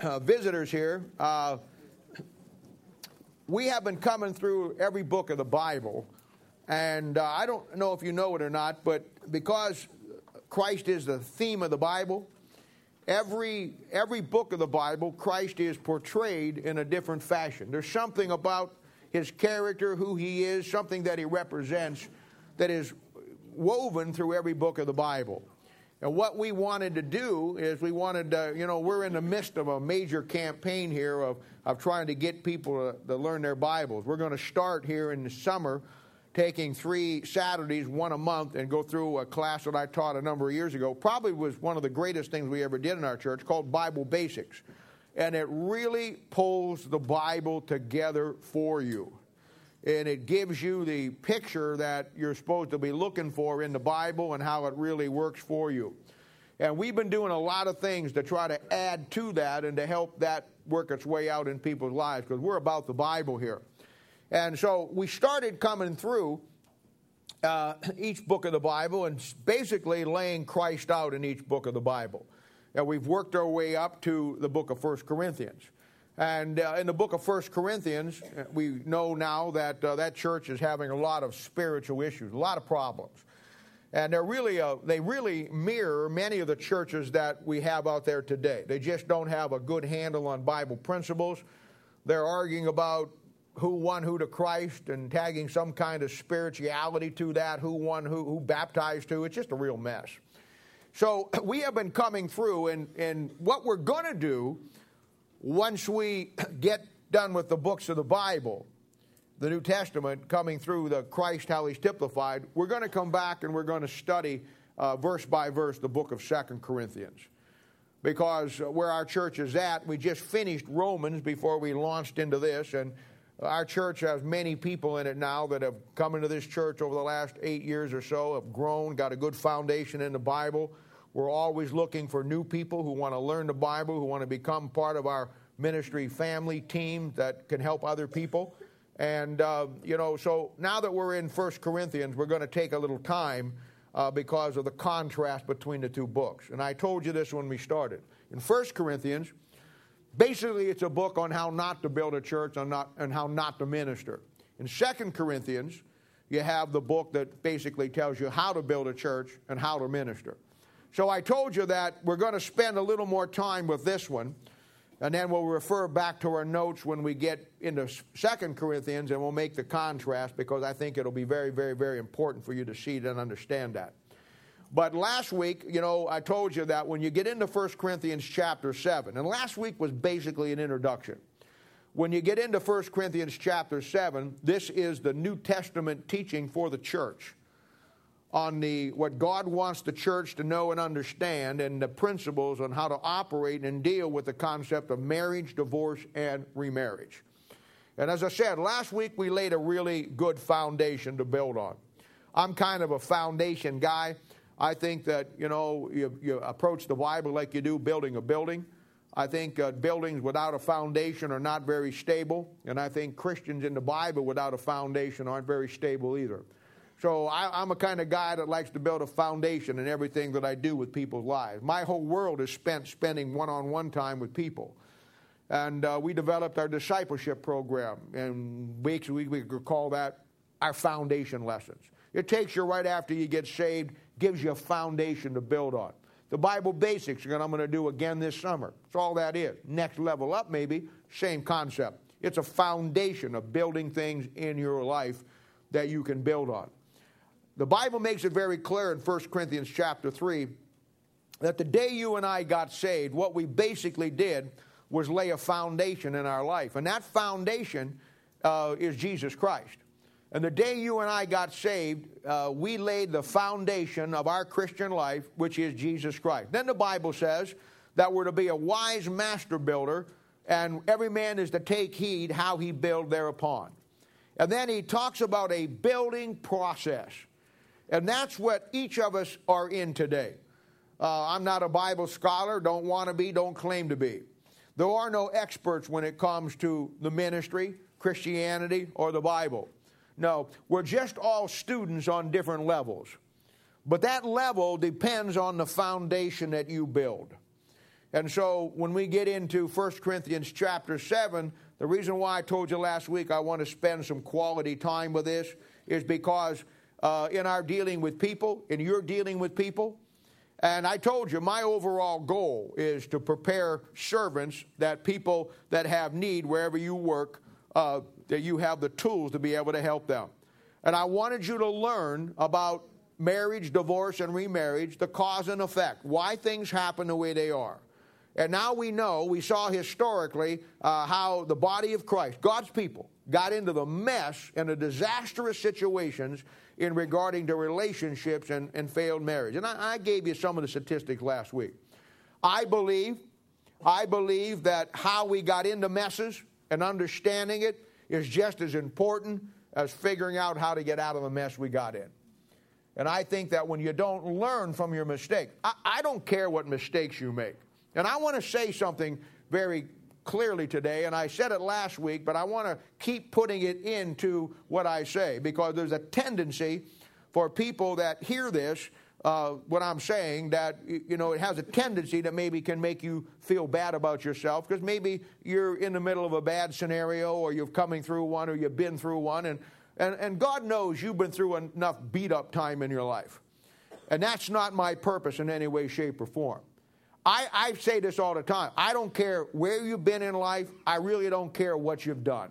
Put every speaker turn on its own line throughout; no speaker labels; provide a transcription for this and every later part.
uh, visitors here, uh, we have been coming through every book of the Bible. And uh, I don't know if you know it or not, but because Christ is the theme of the Bible, every, every book of the Bible, Christ is portrayed in a different fashion. There's something about his character, who he is, something that he represents that is woven through every book of the Bible. And what we wanted to do is we wanted to, you know, we're in the midst of a major campaign here of, of trying to get people to, to learn their Bibles. We're going to start here in the summer taking three Saturdays, one a month, and go through a class that I taught a number of years ago. Probably was one of the greatest things we ever did in our church called Bible Basics. And it really pulls the Bible together for you and it gives you the picture that you're supposed to be looking for in the Bible and how it really works for you. And we've been doing a lot of things to try to add to that and to help that work its way out in people's lives because we're about the Bible here. And so we started coming through uh, each book of the Bible and basically laying Christ out in each book of the Bible. And we've worked our way up to the book of First Corinthians. And uh, in the book of First Corinthians, uh, we know now that uh, that church is having a lot of spiritual issues, a lot of problems. And they're really, uh, they really mirror many of the churches that we have out there today. They just don't have a good handle on Bible principles. They're arguing about who won who to Christ and tagging some kind of spirituality to that, who won who, who baptized who. It's just a real mess. So we have been coming through, and, and what we're going to do once we get done with the books of the Bible, the New Testament, coming through the Christ, how he's typified, we're going to come back and we're going to study uh, verse by verse the book of Second Corinthians. Because where our church is at, we just finished Romans before we launched into this, and our church has many people in it now that have come into this church over the last eight years or so, have grown, got a good foundation in the Bible. We're always looking for new people who want to learn the Bible, who want to become part of our ministry family team that can help other people. And, uh, you know, so now that we're in First Corinthians, we're going to take a little time uh, because of the contrast between the two books. And I told you this when we started. In First Corinthians, basically it's a book on how not to build a church and, not, and how not to minister. In Second Corinthians, you have the book that basically tells you how to build a church and how to minister. So I told you that we're going to spend a little more time with this one, and then we'll refer back to our notes when we get into Second Corinthians, and we'll make the contrast because I think it'll be very, very, very important for you to see and understand that. But last week, you know, I told you that when you get into 1 Corinthians chapter 7, and last week was basically an introduction. When you get into 1 Corinthians chapter 7, this is the New Testament teaching for the church on the what God wants the church to know and understand and the principles on how to operate and deal with the concept of marriage, divorce, and remarriage. And as I said, last week we laid a really good foundation to build on. I'm kind of a foundation guy. I think that, you know, you, you approach the Bible like you do building a building. I think uh, buildings without a foundation are not very stable. And I think Christians in the Bible without a foundation aren't very stable either. So I, am a kind of guy that likes to build a foundation in everything that I do with people's lives. My whole world is spent spending one-on-one time with people. And uh, we developed our discipleship program, and we, we, could call that our foundation lessons. It takes you right after you get saved, gives you a foundation to build on. The Bible basics, I'm going to do again this summer. That's all that is. Next level up, maybe, same concept. It's a foundation of building things in your life that you can build on. The Bible makes it very clear in 1 Corinthians chapter 3 that the day you and I got saved, what we basically did was lay a foundation in our life. And that foundation uh, is Jesus Christ. And the day you and I got saved, uh, we laid the foundation of our Christian life, which is Jesus Christ. Then the Bible says that we're to be a wise master builder, and every man is to take heed how he build thereupon. And then he talks about a building process. And that's what each of us are in today. Uh, I'm not a Bible scholar, don't want to be, don't claim to be. There are no experts when it comes to the ministry, Christianity, or the Bible. No, we're just all students on different levels. But that level depends on the foundation that you build. And so when we get into 1 Corinthians chapter 7, the reason why I told you last week I want to spend some quality time with this is because uh, in our dealing with people, in your dealing with people, and I told you my overall goal is to prepare servants that people that have need wherever you work, uh, that you have the tools to be able to help them. And I wanted you to learn about marriage, divorce, and remarriage, the cause and effect, why things happen the way they are. And now we know, we saw historically uh, how the body of Christ, God's people, got into the mess and the disastrous situations in regarding to relationships and, and failed marriage. And I, I gave you some of the statistics last week. I believe, I believe that how we got into messes and understanding it is just as important as figuring out how to get out of the mess we got in. And I think that when you don't learn from your mistake, I, I don't care what mistakes you make. And I want to say something very clearly today, and I said it last week, but I want to keep putting it into what I say because there's a tendency for people that hear this, uh, what I'm saying, that you know it has a tendency that maybe can make you feel bad about yourself because maybe you're in the middle of a bad scenario or you're coming through one or you've been through one, and and, and God knows you've been through enough beat up time in your life. And that's not my purpose in any way, shape, or form. I, I say this all the time. I don't care where you've been in life, I really don't care what you've done.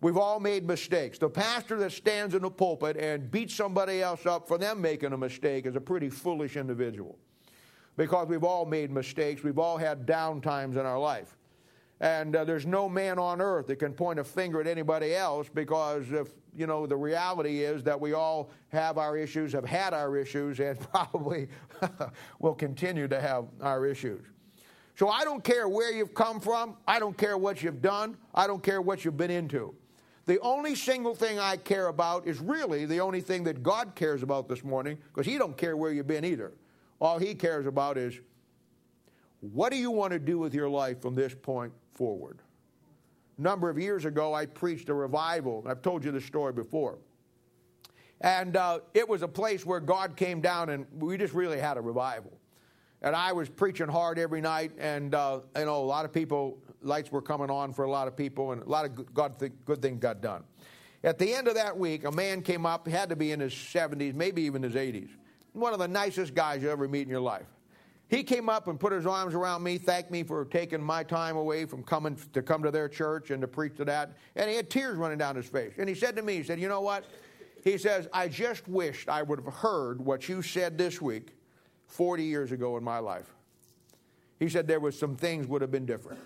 We've all made mistakes. The pastor that stands in the pulpit and beats somebody else up for them making a mistake is a pretty foolish individual. Because we've all made mistakes, we've all had down times in our life. And uh, there's no man on earth that can point a finger at anybody else because if, you know, the reality is that we all have our issues, have had our issues, and probably will continue to have our issues. So I don't care where you've come from. I don't care what you've done. I don't care what you've been into. The only single thing I care about is really the only thing that God cares about this morning because He don't care where you've been either. All He cares about is what do you want to do with your life from this point forward. Number of years ago, I preached a revival. I've told you this story before. And uh, it was a place where God came down and we just really had a revival. And I was preaching hard every night, and uh, you know, a lot of people, lights were coming on for a lot of people, and a lot of th- good things got done. At the end of that week, a man came up, had to be in his 70s, maybe even his 80s. One of the nicest guys you ever meet in your life. He came up and put his arms around me, thanked me for taking my time away from coming to come to their church and to preach to that. And he had tears running down his face. And he said to me, he said, You know what? He says, I just wished I would have heard what you said this week 40 years ago in my life. He said there was some things would have been different.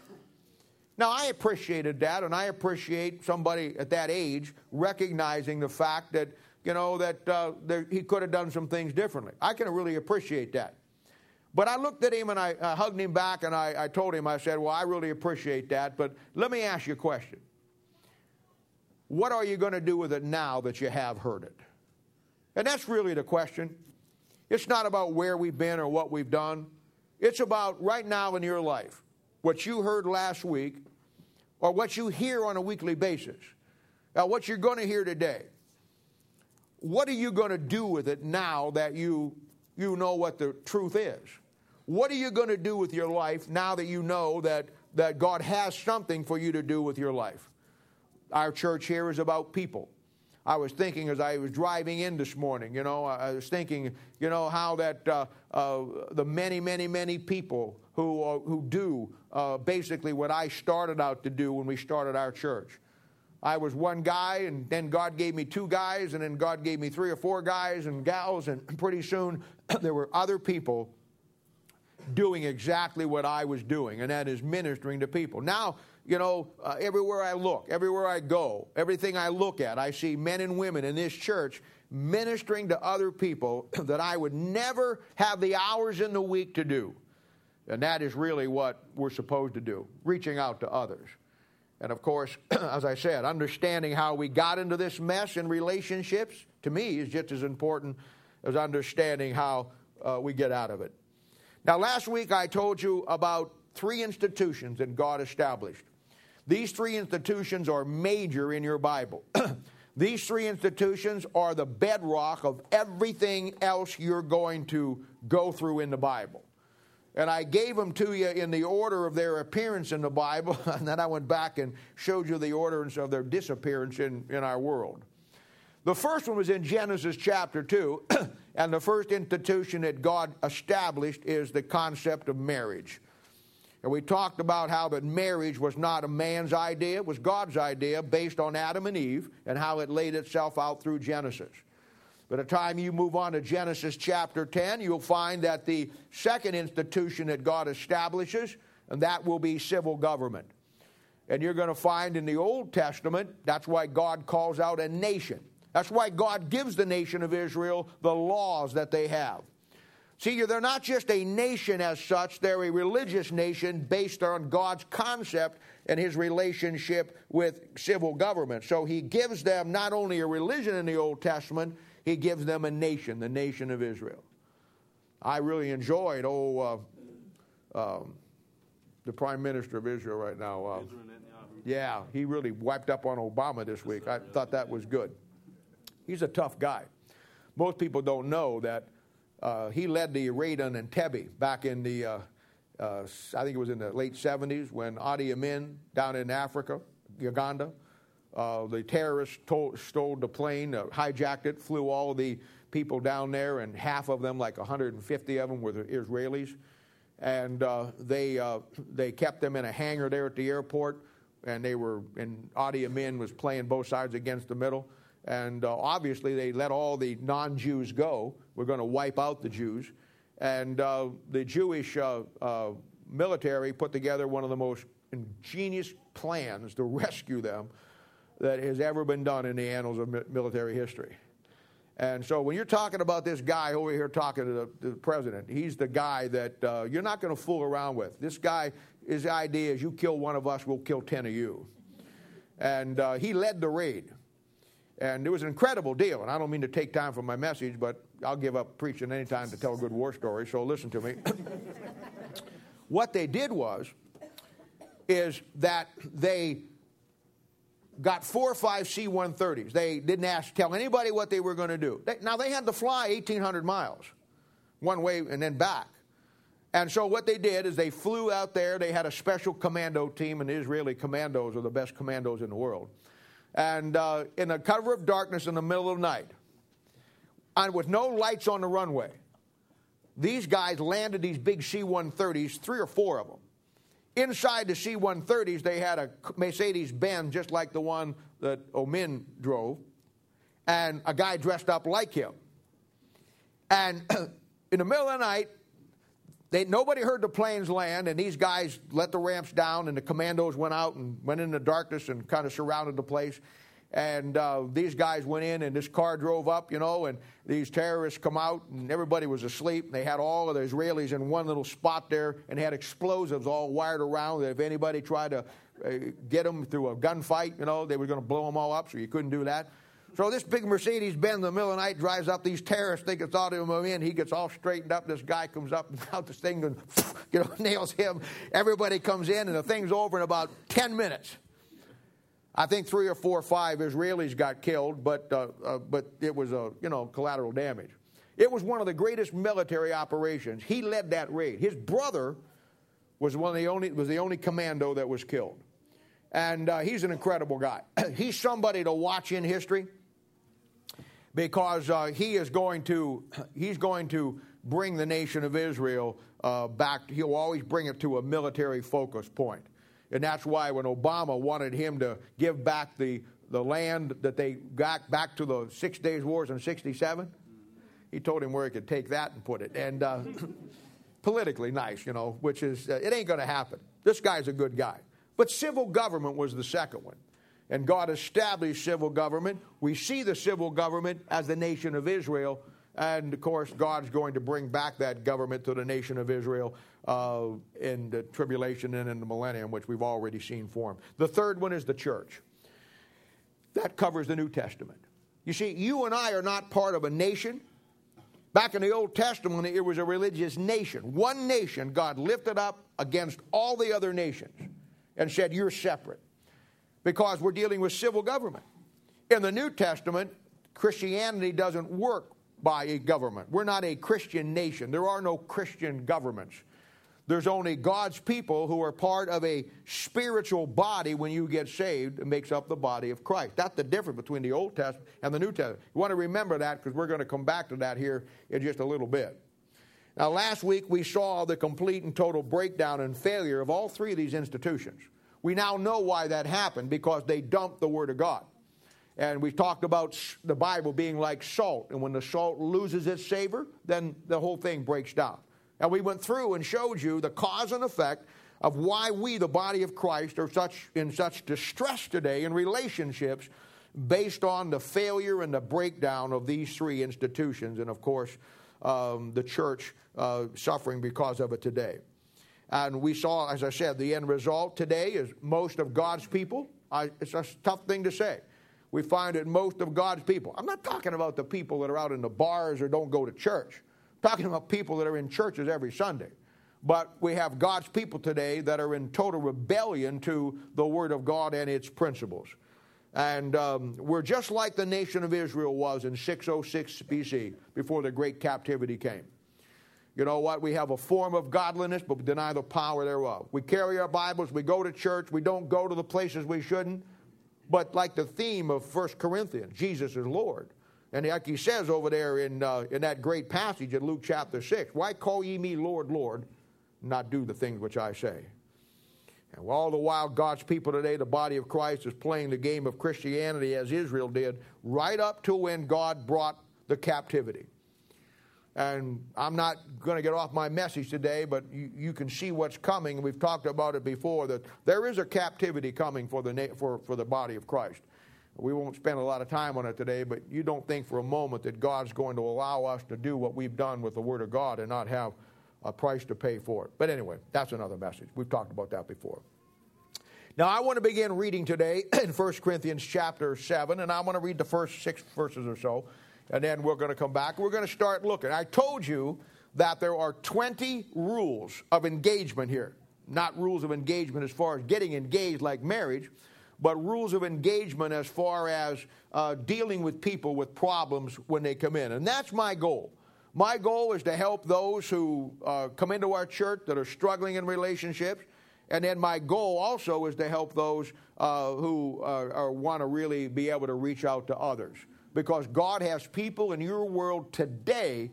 Now, I appreciated that, and I appreciate somebody at that age recognizing the fact that, you know, that uh, there, he could have done some things differently. I can really appreciate that. But I looked at him and I, I hugged him back and I, I told him, I said, Well, I really appreciate that, but let me ask you a question. What are you going to do with it now that you have heard it? And that's really the question. It's not about where we've been or what we've done. It's about right now in your life, what you heard last week or what you hear on a weekly basis. Now, what you're going to hear today. What are you going to do with it now that you, you know what the truth is? What are you going to do with your life now that you know that, that God has something for you to do with your life? Our church here is about people. I was thinking as I was driving in this morning, you know, I was thinking, you know, how that uh, uh, the many, many, many people who, uh, who do uh, basically what I started out to do when we started our church. I was one guy, and then God gave me two guys, and then God gave me three or four guys and gals, and pretty soon there were other people doing exactly what I was doing, and that is ministering to people. Now, you know, uh, everywhere I look, everywhere I go, everything I look at, I see men and women in this church ministering to other people that I would never have the hours in the week to do. And that is really what we're supposed to do, reaching out to others. And of course, as I said, understanding how we got into this mess in relationships, to me, is just as important as understanding how uh, we get out of it. Now, last week I told you about three institutions that God established. These three institutions are major in your Bible. These three institutions are the bedrock of everything else you're going to go through in the Bible. And I gave them to you in the order of their appearance in the Bible, and then I went back and showed you the order of their disappearance in, in our world. The first one was in Genesis chapter 2, and the first institution that God established is the concept of marriage. And we talked about how that marriage was not a man's idea, it was God's idea based on Adam and Eve and how it laid itself out through Genesis. By the time you move on to Genesis chapter 10, you'll find that the second institution that God establishes, and that will be civil government. And you're going to find in the Old Testament, that's why God calls out a nation. That's why God gives the nation of Israel the laws that they have. See, they're not just a nation as such, they're a religious nation based on God's concept and his relationship with civil government. So he gives them not only a religion in the Old Testament, he gives them a nation, the nation of Israel. I really enjoyed, oh, uh, um, the prime minister of Israel right now. Uh, yeah, he really wiped up on Obama this week. I thought that was good. He's a tough guy. Most people don't know that uh, he led the raid on Entebbe back in the, uh, uh, I think it was in the late 70s when Idi Amin down in Africa, Uganda, uh, the terrorists told, stole the plane, uh, hijacked it, flew all the people down there, and half of them, like 150 of them, were the Israelis. And uh, they, they kept them in a hangar there at the airport, and they were, and Idi Amin was playing both sides against the middle. And uh, obviously, they let all the non Jews go. We're going to wipe out the Jews. And uh, the Jewish uh, uh, military put together one of the most ingenious plans to rescue them that has ever been done in the annals of military history. And so, when you're talking about this guy over here talking to the, to the president, he's the guy that uh, you're not going to fool around with. This guy, his idea is you kill one of us, we'll kill 10 of you. And uh, he led the raid. And it was an incredible deal. And I don't mean to take time from my message, but I'll give up preaching any time to tell a good war story, so listen to me. what they did was, is that they got four or five C 130s. They didn't ask, tell anybody what they were going to do. They, now, they had to fly 1,800 miles, one way and then back. And so, what they did is they flew out there. They had a special commando team, and the Israeli commandos are the best commandos in the world and uh, in the cover of darkness in the middle of the night, and with no lights on the runway, these guys landed these big C 130s, three or four of them. Inside the C 130s, they had a Mercedes Benz, just like the one that Amin drove, and a guy dressed up like him. And in the middle of the night, they, nobody heard the planes land, and these guys let the ramps down, and the commandos went out and went in the darkness and kind of surrounded the place. And uh, these guys went in, and this car drove up, you know, and these terrorists come out, and everybody was asleep. And They had all of the Israelis in one little spot there, and had explosives all wired around. That if anybody tried to uh, get them through a gunfight, you know, they were going to blow them all up. So you couldn't do that. So this big Mercedes Benz the middle of the night drives up. These terrorists think it's Idi Amin. He gets all straightened up. This guy comes up out this thing and you know nails him. Everybody comes in and the thing's over in about ten minutes. I think three or four or five Israelis got killed, but uh, uh, but it was a you know collateral damage. It was one of the greatest military operations. He led that raid. His brother was one of the only was the only commando that was killed, and uh, he's an incredible guy. he's somebody to watch in history because uh, he is going to he's going to bring the nation of Israel uh, back. He'll always bring it to a military focus point, and that's why when Obama wanted him to give back the the land that they got back to the Six Days Wars in '67, he told him where he could take that and put it, and uh, politically nice, you know, which is uh, it ain't going to happen. This guy's a good guy, but civil government was the second one and God established civil government. We see the civil government as the nation of Israel. And of course, God's going to bring back that government to the nation of Israel uh, in the tribulation and in the millennium, which we've already seen form. The third one is the church. That covers the New Testament. You see, you and I are not part of a nation. Back in the Old Testament, it was a religious nation. One nation God lifted up against all the other nations and said, You're separate because we're dealing with civil government. In the New Testament, Christianity doesn't work by a government. We're not a Christian nation. There are no Christian governments. there's only God's people who are part of a spiritual body when you get saved. It makes up the body of Christ. That's the difference between the Old Testament and the New Testament. You want to remember that because we're going to come back to that here in just a little bit. Now, last week we saw the complete and total breakdown and failure of all three of these institutions. We now know why that happened because they dumped the Word of God. And we talked about the Bible being like salt, and when the salt loses its savor, then the whole thing breaks down. And we went through and showed you the cause and effect of why we, the body of Christ, are such in such distress today in relationships based on the failure and the breakdown of these three institutions, and of course, um, the church uh, suffering because of it today. And we saw, as I said, the end result today is most of God's people. I, it's a tough thing to say. We find that most of God's people, I'm not talking about the people that are out in the bars or don't go to church talking about people that are in churches every Sunday. But we have God's people today that are in total rebellion to the Word of God and its principles. And um, we're just like the nation of Israel was in 606 BC before the great captivity came. You know what? We have a form of godliness, but we deny the power thereof. We carry our Bibles, we go to church, we don't go to the places we shouldn't. But like the theme of 1 Corinthians, Jesus is Lord. And like he says over there in, uh, in that great passage in Luke chapter 6, why call ye me Lord, Lord, not do the things which I say? And all the while, God's people today, the body of Christ, is playing the game of Christianity as Israel did, right up to when God brought the captivity. And I'm not going to get off my message today, but you, you, can see what's coming. We've talked about it before that there is a captivity coming for the, for, for the body of Christ. We won't spend a lot of time on it today, but you don't think for a moment that God's going to allow us to do what we've done with the Word of God and not have a price to pay for it. But anyway, that's another message. We've talked about that before. Now, I want to begin reading today in 1 Corinthians chapter 7, and I want to read the first six verses or so, and then we're going to come back. We're going to start looking. I told you that there are 20 rules of engagement here. Not rules of engagement as far as getting engaged like marriage, but rules of engagement as far as uh, dealing with people with problems when they come in. And that's my goal. My goal is to help those who uh, come into our church that are struggling in relationships. And then my goal also is to help those uh, who uh, want to really be able to reach out to others. Because God has people in your world today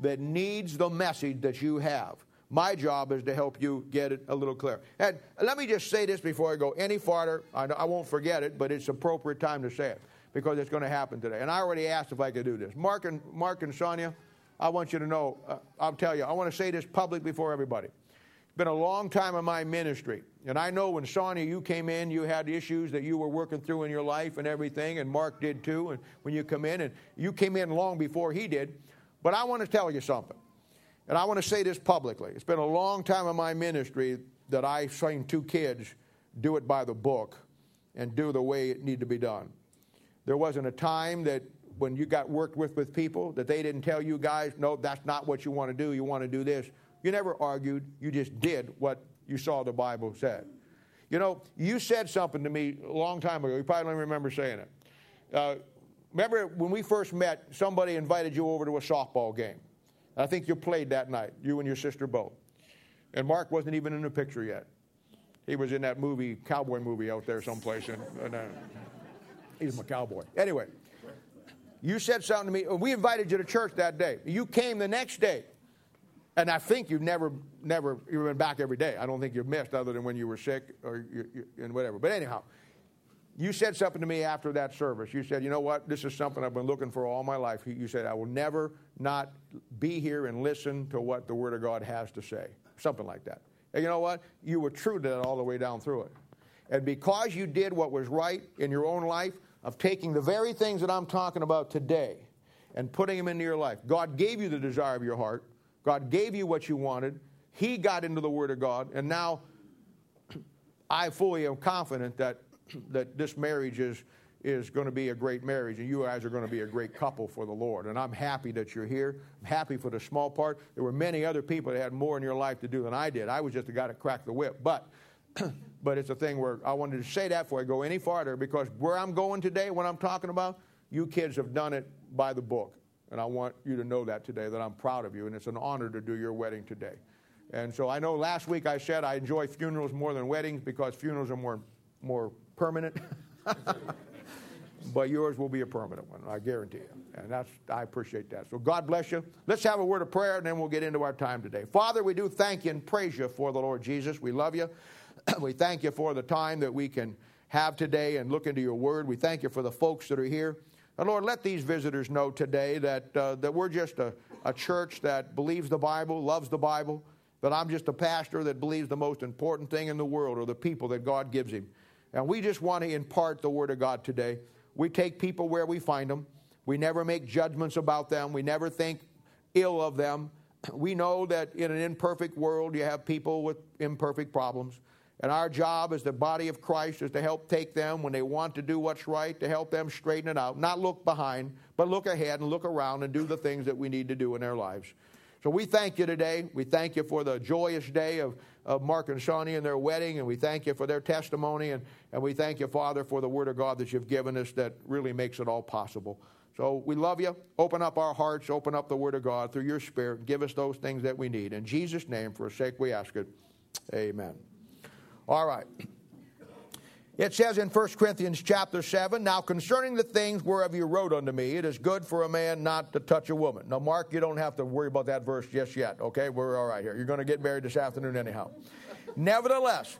that needs the message that you have. My job is to help you get it a little clearer. And let me just say this before I go any farther. I, I won't forget it, but it's appropriate time to say it because it's going to happen today. And I already asked if I could do this. Mark and, Mark and Sonia, I want you to know, uh, I'll tell you, I want to say this public before everybody. It's been a long time in my ministry. And I know when Sonia, you came in, you had issues that you were working through in your life and everything, and Mark did too. And when you come in, and you came in long before he did. But I want to tell you something. And I want to say this publicly. It's been a long time in my ministry that I've seen two kids do it by the book and do the way it needed to be done. There wasn't a time that when you got worked with with people that they didn't tell you guys, no, that's not what you want to do. You want to do this. You never argued. You just did what you saw the Bible said. You know, you said something to me a long time ago. You probably don't remember saying it. Uh, remember when we first met, somebody invited you over to a softball game. I think you played that night, you and your sister Bo. And Mark wasn't even in the picture yet. He was in that movie, cowboy movie out there someplace. And, and uh, he's my cowboy. Anyway, you said something to me. We invited you to church that day. You came the next day. And I think you've never, never, you've been back every day. I don't think you've missed other than when you were sick or you, you, and whatever. But anyhow, you said something to me after that service. You said, you know what? This is something I've been looking for all my life. You said, I will never not be here and listen to what the Word of God has to say. Something like that. And you know what? You were true to that all the way down through it. And because you did what was right in your own life, of taking the very things that I'm talking about today and putting them into your life, God gave you the desire of your heart. God gave you what you wanted. He got into the Word of God. And now I fully am confident that that this marriage is, is going to be a great marriage and you guys are going to be a great couple for the Lord. And I'm happy that you're here. I'm happy for the small part. There were many other people that had more in your life to do than I did. I was just the guy that cracked the whip. But but it's a thing where I wanted to say that before I go any farther because where I'm going today, what I'm talking about, you kids have done it by the book. And I want you to know that today, that I'm proud of you, and it's an honor to do your wedding today. And so I know last week I said I enjoy funerals more than weddings because funerals are more, more permanent. but yours will be a permanent one, I guarantee you. And that's I appreciate that. So God bless you. Let's have a word of prayer and then we'll get into our time today. Father, we do thank you and praise you for the Lord Jesus. We love you. we thank you for the time that we can have today and look into your word. We thank you for the folks that are here. And Lord, let these visitors know today that, uh, that we're just a, a church that believes the Bible, loves the Bible, that I'm just a pastor that believes the most important thing in the world are the people that God gives him. And we just want to impart the Word of God today. We take people where we find them. We never make judgments about them. We never think ill of them. We know that in an imperfect world, you have people with imperfect problems. And our job as the body of Christ is to help take them when they want to do what's right, to help them straighten it out. Not look behind, but look ahead and look around and do the things that we need to do in their lives. So we thank you today. We thank you for the joyous day of, of Mark and Shawnee and their wedding, and we thank you for their testimony, and, and we thank you, Father, for the Word of God that you've given us that really makes it all possible. So we love you. Open up our hearts, open up the Word of God through your Spirit. Give us those things that we need. In Jesus' name, for a sake, we ask it. Amen. All right. It says in 1 Corinthians chapter 7, Now concerning the things whereof you wrote unto me, it is good for a man not to touch a woman. Now, Mark, you don't have to worry about that verse just yet, okay? We're all right here. You're going to get married this afternoon anyhow. Nevertheless,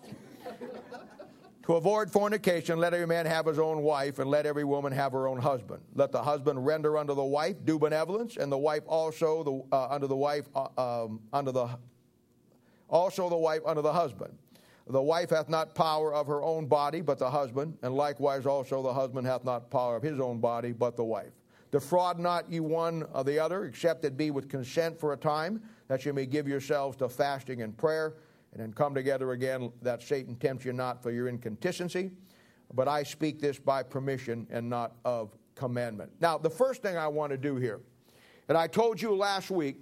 to avoid fornication, let every man have his own wife, and let every woman have her own husband. Let the husband render unto the wife due benevolence, and the wife also the, uh, unto the wife uh, um, unto the also the wife unto the husband. The wife hath not power of her own body, but the husband, and likewise also the husband hath not power of his own body, but the wife. Defraud not ye one of the other, except it be with consent for a time, that ye may give yourselves to fasting and prayer, and then come together again, that Satan tempt you not for your inconsistency. But I speak this by permission and not of commandment. Now, the first thing I want to do here, and I told you last week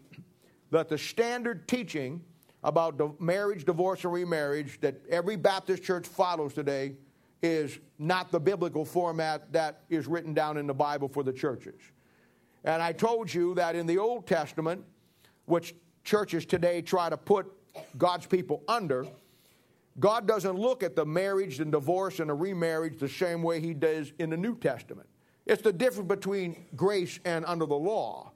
that the standard teaching about marriage, divorce, and remarriage that every Baptist church follows today is not the biblical format that is written down in the Bible for the churches. And I told you that in the Old Testament, which churches today try to put God's people under, God doesn't look at the marriage and divorce and the remarriage the same way He does in the New Testament. It's the difference between grace and under the law.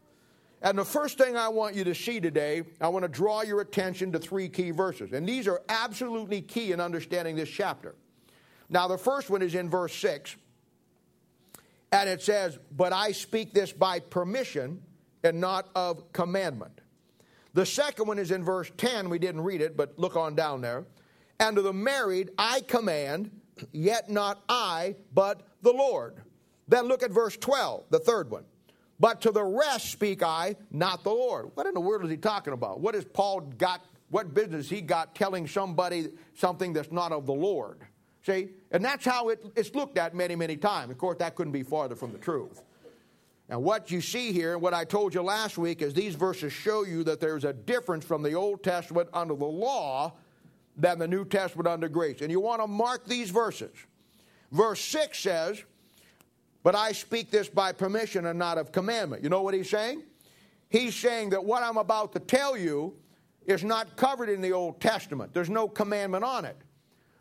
And the first thing I want you to see today, I want to draw your attention to three key verses. And these are absolutely key in understanding this chapter. Now, the first one is in verse 6. And it says, But I speak this by permission and not of commandment. The second one is in verse 10. We didn't read it, but look on down there. And to the married I command, yet not I, but the Lord. Then look at verse 12, the third one. But to the rest speak I, not the Lord. What in the world is he talking about? What has Paul got? What business he got telling somebody something that's not of the Lord? See? And that's how it, it's looked at many, many times. Of course, that couldn't be farther from the truth. And what you see here, and what I told you last week, is these verses show you that there's a difference from the Old Testament under the law than the New Testament under grace. And you want to mark these verses. Verse 6 says, but I speak this by permission and not of commandment. You know what he's saying? He's saying that what I'm about to tell you is not covered in the Old Testament. There's no commandment on it.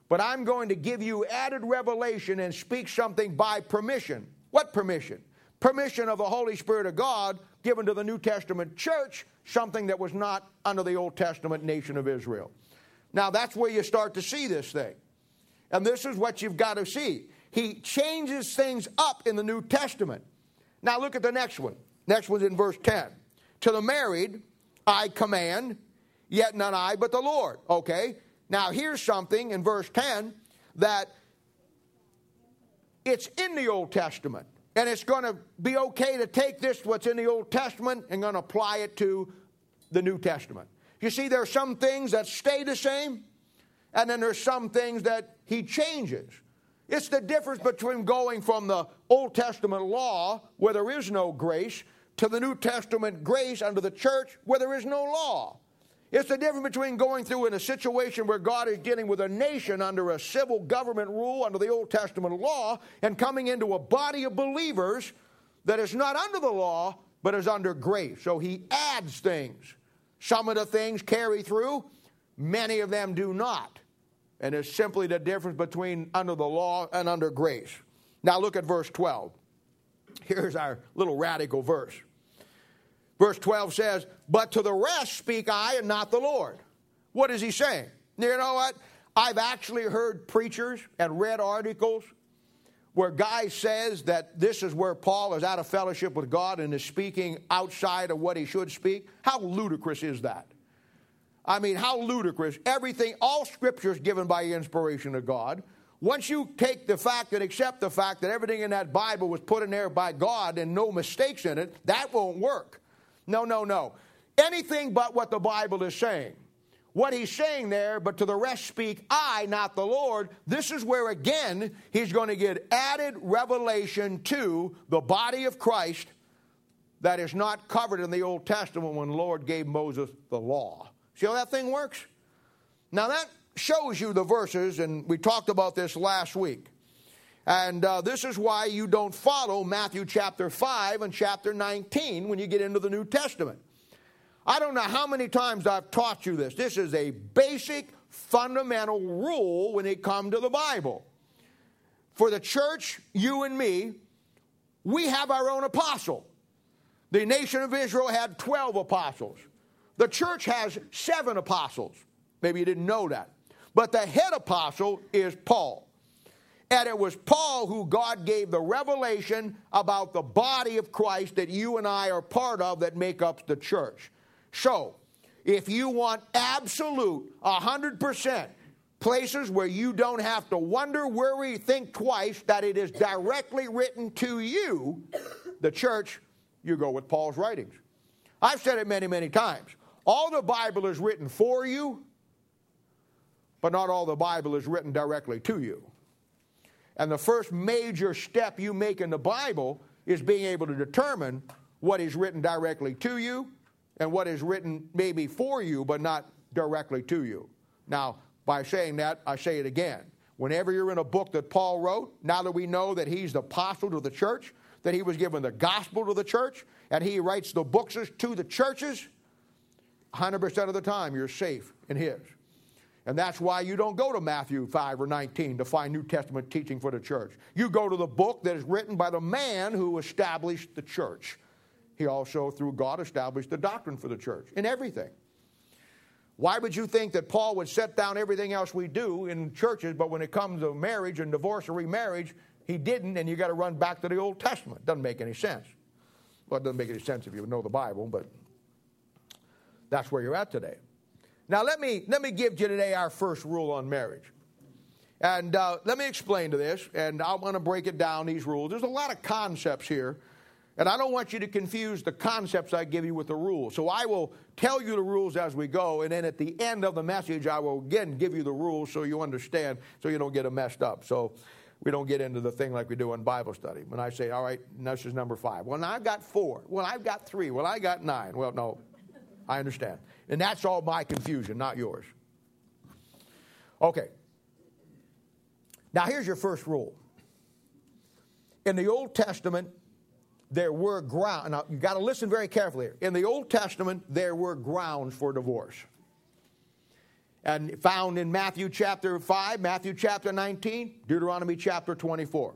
But I'm going to give you added revelation and speak something by permission. What permission? Permission of the Holy Spirit of God given to the New Testament church, something that was not under the Old Testament nation of Israel. Now, that's where you start to see this thing. And this is what you've got to see he changes things up in the New Testament. Now look at the next one. Next one's in verse 10. To the married, I command, yet not I, but the Lord. Okay? Now here's something in verse 10 that it's in the Old Testament. And it's going to be okay to take this, what's in the Old Testament, and going to apply it to the New Testament. You see, there are some things that stay the same, and then there's some things that he changes. It's the difference between going from the Old Testament law, where there is no grace, to the New Testament grace under the church, where there is no law. It's the difference between going through in a situation where God is dealing with a nation under a civil government rule under the Old Testament law and coming into a body of believers that is not under the law but is under grace. So he adds things. Some of the things carry through, Many of them do not. And it's simply the difference between under the law and under grace. Now look at verse 12. Here's our little radical verse. Verse 12 says, But to the rest speak I and not the Lord. What is he saying? You know what? I've actually heard preachers and read articles where guy says that this is where Paul is out of fellowship with God and is speaking outside of what he should speak. How ludicrous is that? I mean, how ludicrous. Everything, all scripture is given by inspiration of God. Once you take the fact and accept the fact that everything in that Bible was put in there by God and no mistakes in it, that won't work. No, no, no. Anything but what the Bible is saying. What he's saying there, but to the rest speak I, not the Lord. This is where again he's going to get added revelation to the body of Christ that is not covered in the Old Testament when the Lord gave Moses the law. See how that thing works? Now that shows you the verses, and we talked about this last week. And uh, this is why you don't follow Matthew chapter 5 and chapter 19 when you get into the New Testament. I don't know how many times I've taught you this. This is a basic, fundamental rule when it comes to the Bible. For the church, you and me, we have our own apostle. The nation of Israel had 12 apostles. The church has seven apostles. Maybe you didn't know that. But the head apostle is Paul. And it was Paul who God gave the revelation about the body of Christ that you and I are part of that make up the church. So, if you want absolute 100% places where you don't have to wonder, worry, think twice that it is directly written to you, the church, you go with Paul's writings. I've said it many, many times. All the Bible is written for you, but not all the Bible is written directly to you. And the first major step you make in the Bible is being able to determine what is written directly to you and what is written maybe for you, but not directly to you. Now, by saying that, I say it again. Whenever you're in a book that Paul wrote, now that we know that he's the apostle to the church, that he was given the gospel to the church, and he writes the books to the churches, 100% of the time you're safe in his. And that's why you don't go to Matthew 5 or 19 to find New Testament teaching for the church. You go to the book that is written by the man who established the church. He also, through God, established the doctrine for the church in everything. Why would you think that Paul would set down everything else we do in churches, but when it comes to marriage and divorce or remarriage, he didn't, and you got to run back to the Old Testament? Doesn't make any sense. Well, it doesn't make any sense if you know the Bible, but that's where you're at today. Now, let me, let me give you today our first rule on marriage. And uh, let me explain to this, and I'm going to break it down, these rules. There's a lot of concepts here, and I don't want you to confuse the concepts I give you with the rules. So I will tell you the rules as we go, and then at the end of the message, I will again give you the rules so you understand, so you don't get them messed up. So we don't get into the thing like we do in Bible study. When I say, all right, this is number five. Well, now I've got four. Well, I've got three. Well, I got nine. Well, no, I understand. And that's all my confusion, not yours. Okay. Now, here's your first rule. In the Old Testament, there were grounds. Now, you've got to listen very carefully here. In the Old Testament, there were grounds for divorce. And found in Matthew chapter 5, Matthew chapter 19, Deuteronomy chapter 24.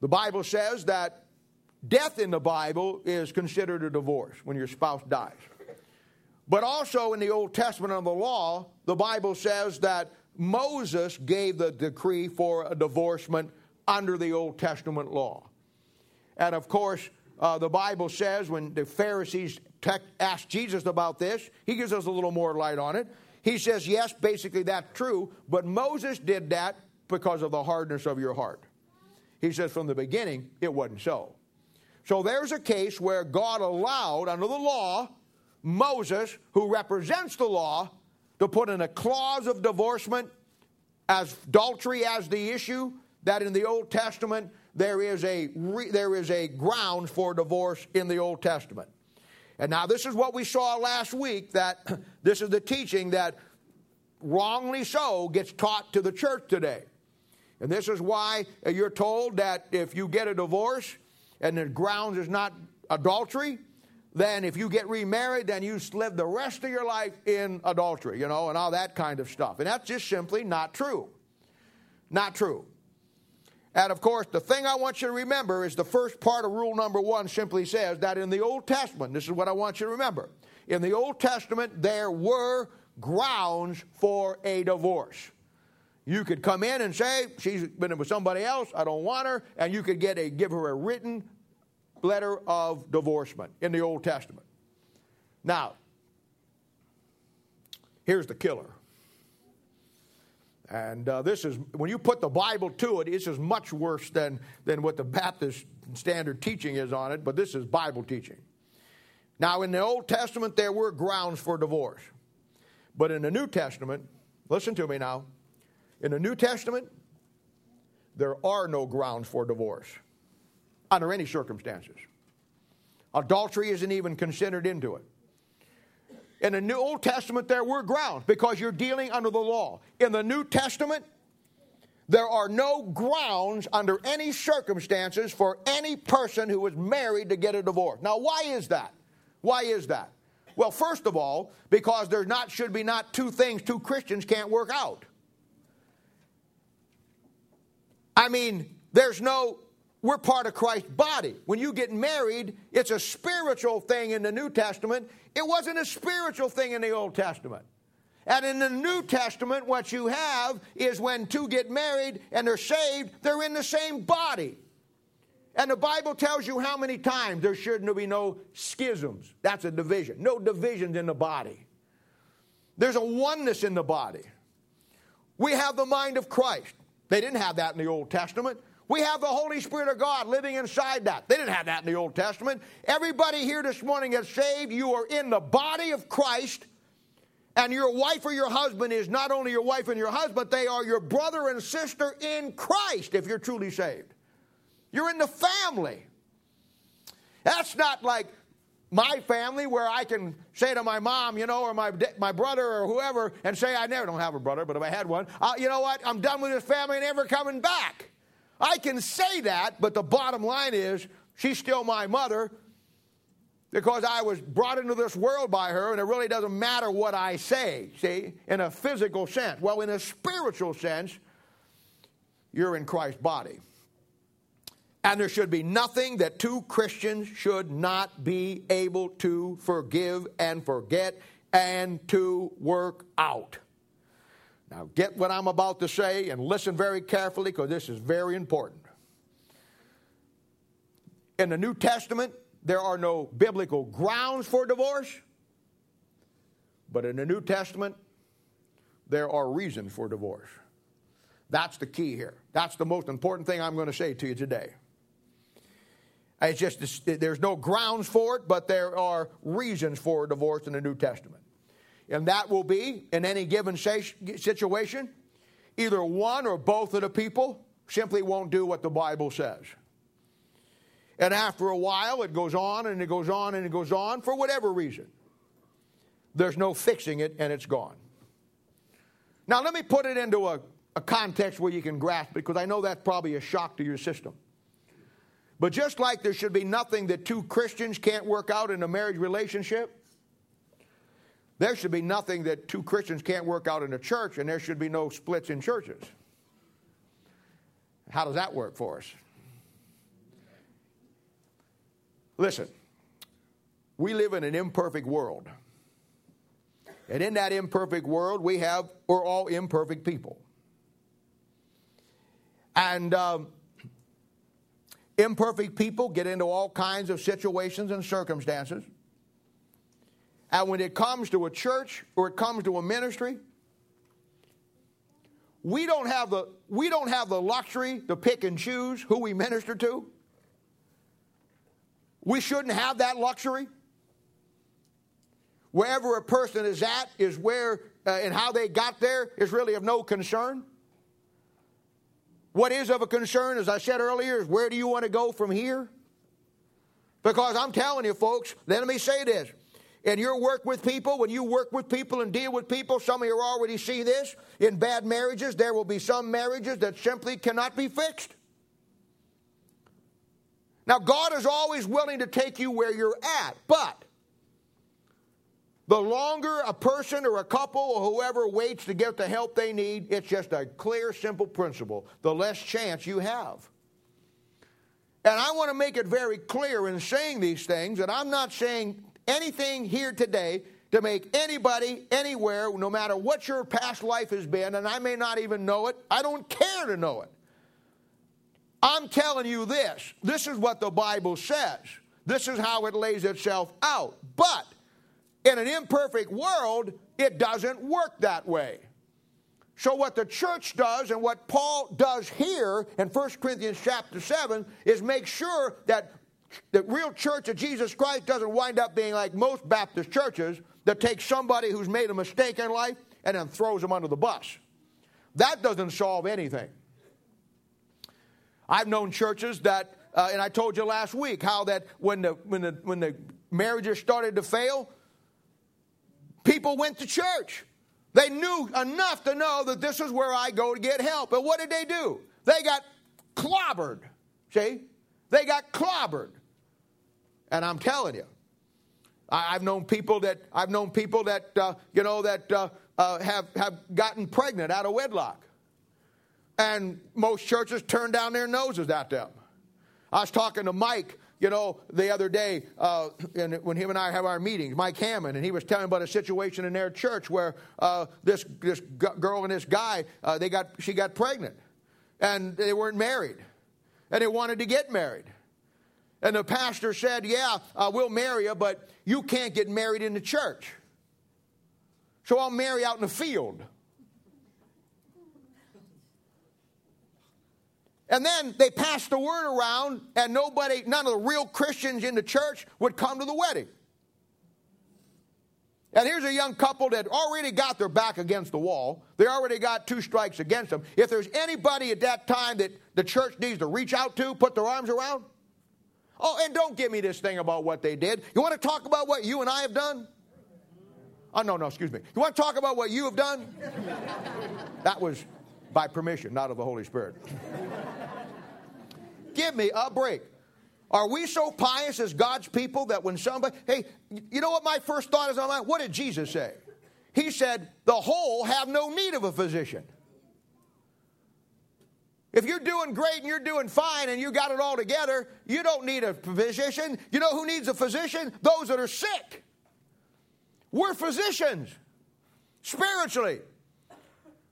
The Bible says that death in the Bible is considered a divorce when your spouse dies. But also in the Old Testament of the law, the Bible says that Moses gave the decree for a divorcement under the Old Testament law. And of course, uh, the Bible says when the Pharisees asked Jesus about this, he gives us a little more light on it. He says, yes, basically that's true, but Moses did that because of the hardness of your heart. He says from the beginning, it wasn't so. So there's a case where God allowed, under the law, Moses, who represents the law, to put in a clause of divorcement as adultery as the issue, that in the Old Testament there is a, there is a ground for divorce in the Old Testament. And now this is what we saw last week that this is the teaching that wrongly so gets taught to the church today. And this is why you're told that if you get a divorce and the grounds is not adultery, then if you get remarried, then you live the rest of your life in adultery, you know, and all that kind of stuff. And that's just simply not true. Not true. And of course, the thing I want you to remember is the first part of rule number one simply says that in the Old Testament, this is what I want you to remember. In the Old Testament, there were grounds for a divorce. You could come in and say, She's been with somebody else, I don't want her, and you could get a give her a written letter of divorcement in the Old Testament. Now, here's the killer. And uh, this is, when you put the Bible to it, this is much worse than, than what the Baptist standard teaching is on it, but this is Bible teaching. Now, in the Old Testament, there were grounds for divorce. But in the New Testament, listen to me now, in the New Testament, there are no grounds for divorce under any circumstances. Adultery isn't even considered into it. In the New Old Testament, there were grounds because you're dealing under the law. In the New Testament, there are no grounds under any circumstances for any person who is married to get a divorce. Now, why is that? Why is that? Well, first of all, because there not should be not two things two Christians can't work out. I mean, there's no we're part of Christ's body. When you get married, it's a spiritual thing in the New Testament. It wasn't a spiritual thing in the Old Testament. And in the New Testament, what you have is when two get married and they're saved, they're in the same body. And the Bible tells you how many times there shouldn't be no schisms. That's a division. No divisions in the body. There's a oneness in the body. We have the mind of Christ. They didn't have that in the Old Testament. We have the Holy Spirit of God living inside that. They didn't have that in the Old Testament. Everybody here this morning is saved. You are in the body of Christ. And your wife or your husband is not only your wife and your husband, they are your brother and sister in Christ if you're truly saved. You're in the family. That's not like my family where I can say to my mom, you know, or my, my brother or whoever, and say, I never don't have a brother, but if I had one, you know what? I'm done with this family and never coming back. I can say that, but the bottom line is she's still my mother because I was brought into this world by her, and it really doesn't matter what I say, see, in a physical sense. Well, in a spiritual sense, you're in Christ's body. And there should be nothing that two Christians should not be able to forgive and forget and to work out. Now, get what I'm about to say and listen very carefully because this is very important. In the New Testament, there are no biblical grounds for divorce, but in the New Testament, there are reasons for divorce. That's the key here. That's the most important thing I'm going to say to you today. It's just there's no grounds for it, but there are reasons for divorce in the New Testament. And that will be, in any given situation, either one or both of the people simply won't do what the Bible says. And after a while, it goes on and it goes on and it goes on for whatever reason. There's no fixing it and it's gone. Now, let me put it into a, a context where you can grasp it because I know that's probably a shock to your system. But just like there should be nothing that two Christians can't work out in a marriage relationship, there should be nothing that two Christians can't work out in a church, and there should be no splits in churches. How does that work for us? Listen, we live in an imperfect world. And in that imperfect world, we have, we're all imperfect people. And um, imperfect people get into all kinds of situations and circumstances. And when it comes to a church or it comes to a ministry, we don't have the, we don't have the luxury to pick and choose who we minister to. We shouldn't have that luxury. Wherever a person is at is where uh, and how they got there is really of no concern. What is of a concern, as I said earlier, is where do you want to go from here? Because I'm telling you, folks, let me say this in your work with people, when you work with people and deal with people, some of you already see this. In bad marriages, there will be some marriages that simply cannot be fixed. Now, God is always willing to take you where you're at, but The longer a person or a couple or whoever waits to get the help they need, it's just a clear, simple principle. The less chance you have. And I want to make it very clear in saying these things that I'm not saying anything here today to make anybody anywhere, no matter what your past life has been, and I may not even know it, I don't care to know it. I'm telling you this. This is what the Bible says. This is how it lays itself out. But in an imperfect world, it doesn't work that way. So what the church does and what Paul does here in 1 Corinthians chapter 7 is make sure that the real church of Jesus Christ doesn't wind up being like most Baptist churches that take somebody who's made a mistake in life and then throws them under the bus. That doesn't solve anything. I've known churches that, uh, and I told you last week how that when the, when, the, when the marriages started to fail, people went to church. They knew enough to know that this is where I go to get help. But what did they do? They got clobbered. See? They got clobbered. And I'm telling you, I, have known people that I've known people that uh, you know that uh, uh, have have gotten pregnant out of wedlock, and most churches turn down their noses at them. I was talking to Mike, you know, the other day uh, when him and I have our meetings, Mike Hammond, and he was telling about a situation in their church where uh, this this girl and this guy uh, they got she got pregnant, and they weren't married, and they wanted to get married. And the pastor said, Yeah, uh, we'll marry you, but you can't get married in the church. So I'll marry out in the field. And then they passed the word around, and nobody, none of the real Christians in the church would come to the wedding. And here's a young couple that already got their back against the wall. They already got two strikes against them. If there's anybody at that time that the church needs to reach out to, put their arms around, Oh, and don't give me this thing about what they did. You want to talk about what you and I have done? Oh, no, no, excuse me. You want to talk about what you have done? That was by permission, not of the Holy Spirit. give me a break. Are we so pious as God's people that when somebody, hey, you know what my first thought is on my, what did Jesus say? He said, the whole have no need of a physician. If you're doing great and you're doing fine and you got it all together, you don't need a physician. You know who needs a physician? Those that are sick. We're physicians spiritually.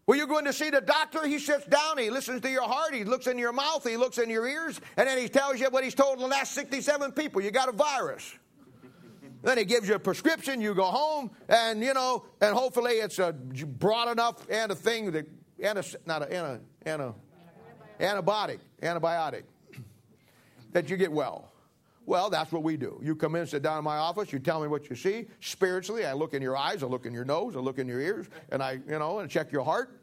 When you're going to see the doctor, he sits down, he listens to your heart, he looks in your mouth, he looks in your ears, and then he tells you what he's told the last 67 people you got a virus. Then he gives you a prescription, you go home, and you know, and hopefully it's a broad enough and a thing that, and a, not a, and a, and a antibiotic, antibiotic, that you get well. Well, that's what we do. You come in, sit down in my office, you tell me what you see. Spiritually, I look in your eyes, I look in your nose, I look in your ears, and I, you know, and check your heart,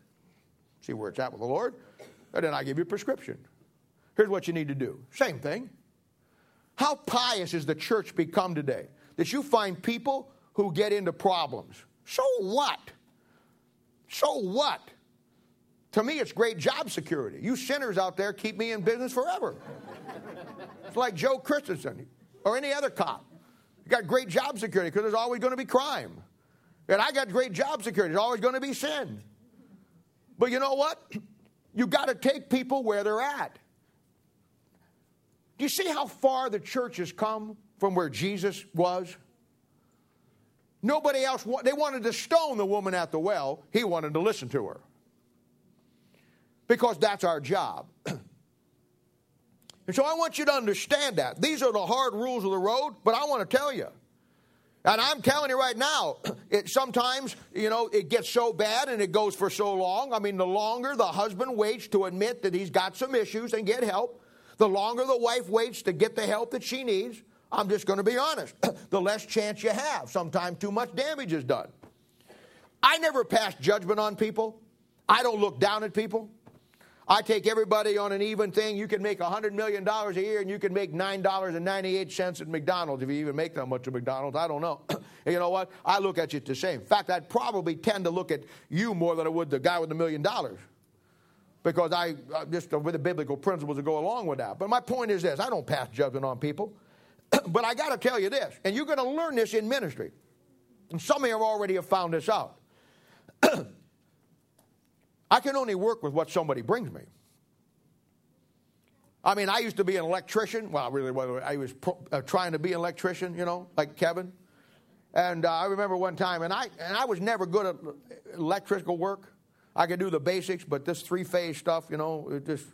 see where it's at with the Lord, and then I give you a prescription. Here's what you need to do. Same thing. How pious has the church become today? That you find people who get into problems. So what? So what? To me, it's great job security. You sinners out there keep me in business forever. it's like Joe Christensen or any other cop. You got great job security because there's always going to be crime. And I got great job security. There's always going to be sin. But you know what? You got to take people where they're at. Do you see how far the church has come from where Jesus was? Nobody else, they wanted to stone the woman at the well. He wanted to listen to her because that's our job. and so I want you to understand that. These are the hard rules of the road, but I want to tell you. And I'm telling you right now, it sometimes, you know, it gets so bad and it goes for so long. I mean, the longer the husband waits to admit that he's got some issues and get help, the longer the wife waits to get the help that she needs, I'm just going to be honest, the less chance you have. Sometimes too much damage is done. I never pass judgment on people. I don't look down at people. I take everybody on an even thing. You can make $100 million a year and you can make $9.98 at McDonald's if you even make that much at McDonald's. I don't know. you know what? I look at you the same. In fact, I'd probably tend to look at you more than I would the guy with the million dollars because I uh, just with the biblical principles that go along with that. But my point is this I don't pass judgment on people. but I got to tell you this, and you're going to learn this in ministry. And some of you already have found this out. I can only work with what somebody brings me. I mean, I used to be an electrician. Well, really, I was pro, uh, trying to be an electrician, you know, like Kevin. And uh, I remember one time, and I and I was never good at electrical work. I could do the basics, but this three phase stuff, you know, it just.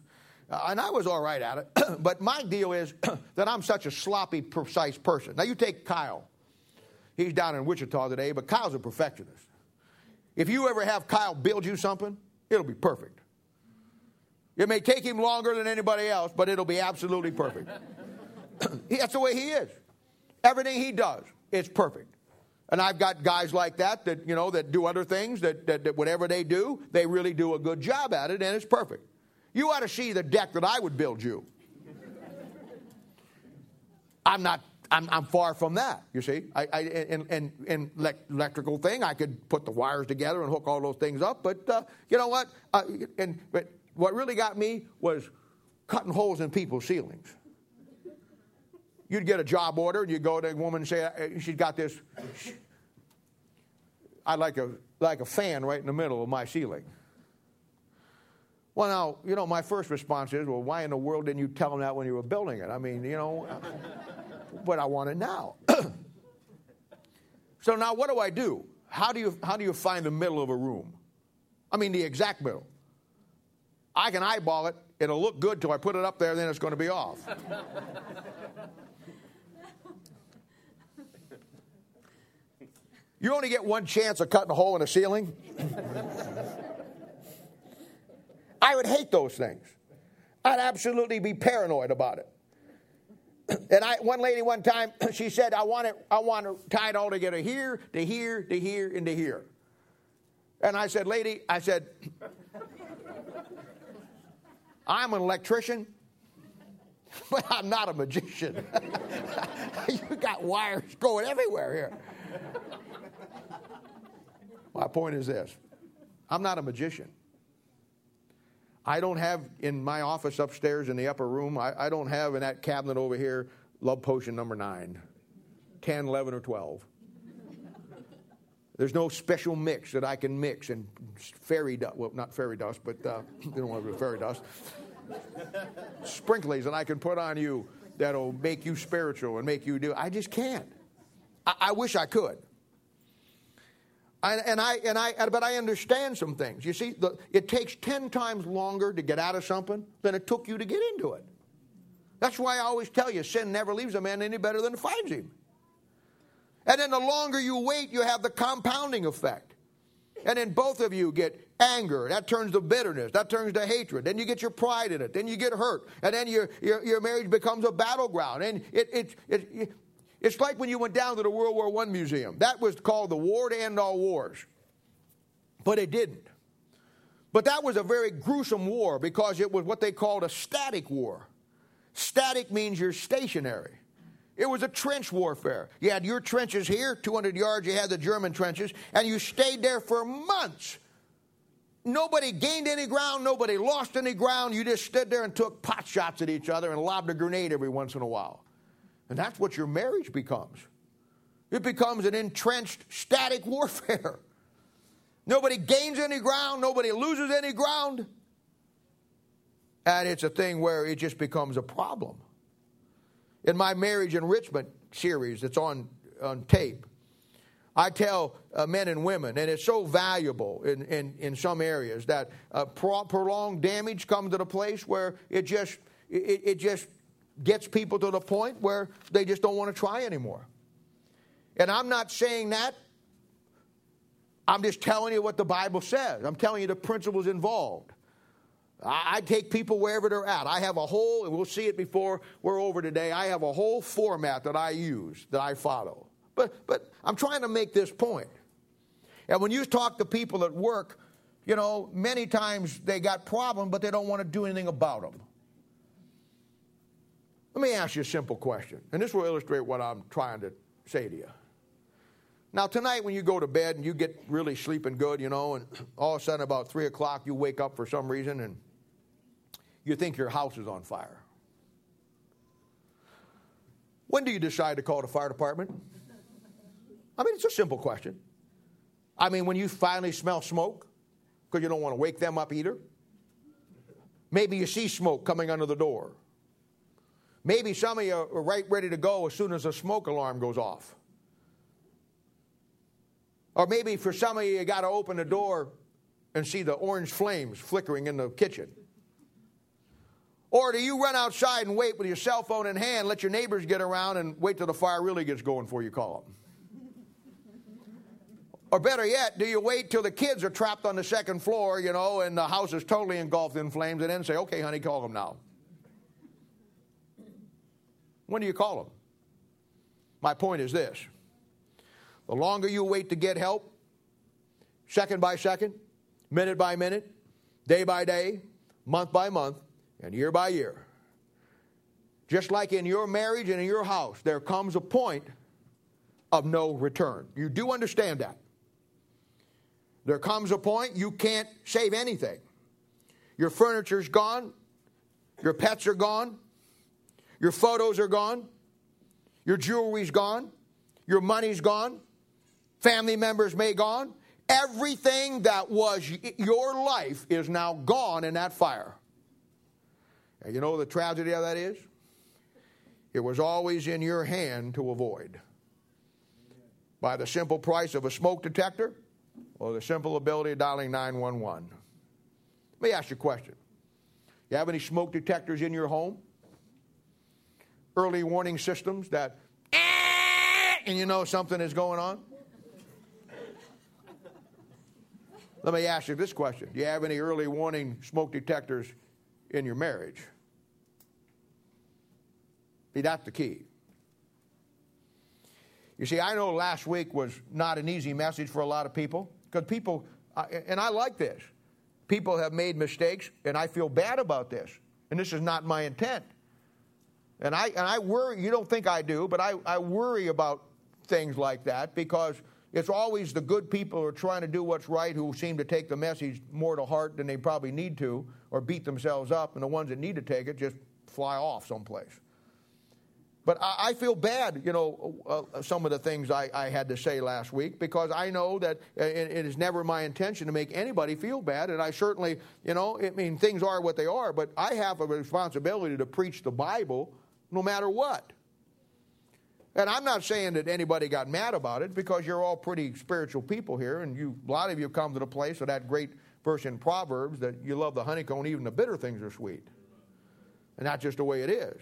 Uh, and I was all right at it. but my deal is that I'm such a sloppy, precise person. Now, you take Kyle. He's down in Wichita today, but Kyle's a perfectionist. If you ever have Kyle build you something, it'll be perfect. It may take him longer than anybody else, but it'll be absolutely perfect. That's the way he is. Everything he does, it's perfect. And I've got guys like that that, you know, that do other things, that, that, that whatever they do, they really do a good job at it, and it's perfect. You ought to see the deck that I would build you. I'm not I'm, I'm, far from that, you see. I, I, in electrical thing, I could put the wires together and hook all those things up. But uh, you know what? Uh, and, but what really got me was cutting holes in people's ceilings. You'd get a job order, and you'd go to a woman and say, uh, she's got this, I'd like a, like a fan right in the middle of my ceiling. Well, now, you know, my first response is, well, why in the world didn't you tell them that when you were building it? I mean, you know but I want it now. so now what do I do? How do you how do you find the middle of a room? I mean the exact middle. I can eyeball it, it'll look good till I put it up there, then it's going to be off. you only get one chance of cutting a hole in a ceiling. I would hate those things. I'd absolutely be paranoid about it. And I, one lady one time, she said, I want it, I want to tie it all together here, to here, to here, and to here. And I said, lady, I said, I'm an electrician, but I'm not a magician. you got wires going everywhere here. My point is this I'm not a magician. I don't have in my office upstairs in the upper room, I, I don't have in that cabinet over here love potion number 9, 10, 11, or 12. There's no special mix that I can mix and fairy dust, well, not fairy dust, but uh, you don't want to fairy dust. Sprinklings that I can put on you that'll make you spiritual and make you do. I just can't. I, I wish I could. And, I, and I, but I understand some things. You see, the, it takes 10 times longer to get out of something than it took you to get into it. That's why I always tell you sin never leaves a man any better than it finds him. And then the longer you wait, you have the compounding effect. And then both of you get anger. That turns to bitterness. That turns to hatred. Then you get your pride in it. Then you get hurt. And then your, your, your marriage becomes a battleground. And it, it, it, it's like when you went down to the World War I museum. That was called the war to end all wars. But it didn't. But that was a very gruesome war because it was what they called a static war. Static means you're stationary. It was a trench warfare. You had your trenches here, 200 yards, you had the German trenches, and you stayed there for months. Nobody gained any ground, nobody lost any ground. You just stood there and took pot shots at each other and lobbed a grenade every once in a while. And that's what your marriage becomes. It becomes an entrenched, static warfare. Nobody gains any ground, nobody loses any ground. And it's a thing where it just becomes a problem. In my marriage enrichment series that's on, on tape, I tell uh, men and women, and it's so valuable in, in, in some areas that uh, pro- prolonged damage comes to the place where it just, it, it just gets people to the point where they just don't want to try anymore. And I'm not saying that. I'm just telling you what the Bible says. I'm telling you the principles involved. I, take people wherever they're at. I have a whole, and we'll see it before we're over today. I have a whole format that I use, that I follow. But, but I'm trying to make this point. And when you talk to people at work, you know, many times they got problems, but they don't want to do anything about them. Let me ask you a simple question, and this will illustrate what I'm trying to say to you. Now, tonight, when you go to bed and you get really sleeping good, you know, and all of a sudden about 3 o'clock you wake up for some reason and you think your house is on fire. When do you decide to call the fire department? I mean, it's a simple question. I mean, when you finally smell smoke, because you don't want to wake them up either. Maybe you see smoke coming under the door. Maybe some of you are right ready to go as soon as the smoke alarm goes off. Or maybe for some of you, you got to open the door and see the orange flames flickering in the kitchen. Or do you run outside and wait with your cell phone in hand, let your neighbors get around, and wait till the fire really gets going before you call them? Or better yet, do you wait till the kids are trapped on the second floor, you know, and the house is totally engulfed in flames, and then say, okay, honey, call them now? When do you call them? My point is this the longer you wait to get help, second by second, minute by minute, day by day, month by month, and year by year, just like in your marriage and in your house, there comes a point of no return. You do understand that. There comes a point you can't save anything. Your furniture's gone, your pets are gone, your photos are gone, your jewelry's gone, your money's gone, family members may gone. Everything that was your life is now gone in that fire. And you know the tragedy of that is? It was always in your hand to avoid. By the simple price of a smoke detector, or the simple ability of dialing 911. Let me ask you a question. You have any smoke detectors in your home? Early warning systems that, eh, and you know something is going on? Let me ask you this question Do you have any early warning smoke detectors in your marriage? See, that's the key. You see, I know last week was not an easy message for a lot of people. Because people, and I like this, people have made mistakes, and I feel bad about this. And this is not my intent. And I, and I worry, you don't think I do, but I, I worry about things like that because it's always the good people who are trying to do what's right who seem to take the message more to heart than they probably need to or beat themselves up, and the ones that need to take it just fly off someplace. But I, I feel bad, you know, uh, uh, some of the things I, I, had to say last week because I know that it, it is never my intention to make anybody feel bad. And I certainly, you know, I mean, things are what they are, but I have a responsibility to preach the Bible no matter what. And I'm not saying that anybody got mad about it because you're all pretty spiritual people here, and you, a lot of you come to the place of that great verse in Proverbs that you love the honeycomb, even the bitter things are sweet. And that's just the way it is.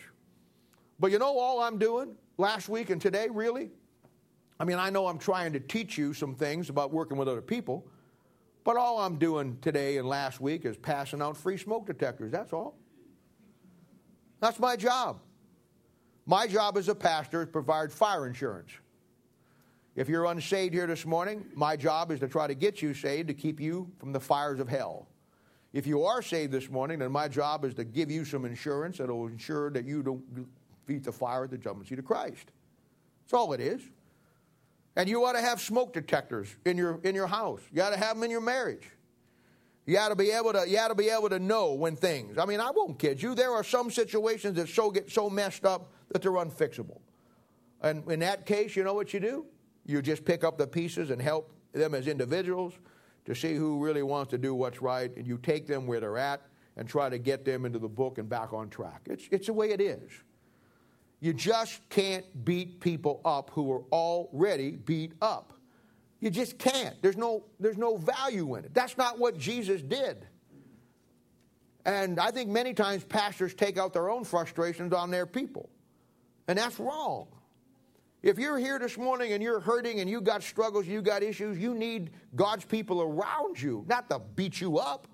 But you know all I'm doing last week and today, really? I mean, I know I'm trying to teach you some things about working with other people, but all I'm doing today and last week is passing out free smoke detectors. That's all. That's my job. My job as a pastor is to provide fire insurance. If you're unsaved here this morning, my job is to try to get you saved to keep you from the fires of hell. If you are saved this morning, then my job is to give you some insurance that will ensure that you don't feet the fire at the judgment seat of Christ. That's all it is. And you ought to have smoke detectors in your, in your house. You ought to have them in your marriage. You ought to be able to, you ought to be able to know when things. I mean, I won't kid you. There are some situations that so get so messed up that they're unfixable. And in that case, you know what you do? You just pick up the pieces and help them as individuals to see who really wants to do what's right, and you take them where they're at and try to get them into the book and back on track. It's, it's the way it is. You just can't beat people up who are already beat up. You just can't. There's no, there's no value in it. That's not what Jesus did. And I think many times pastors take out their own frustrations on their people. And that's wrong. If you're here this morning and you're hurting and you got struggles, you got issues, you need God's people around you, not to beat you up.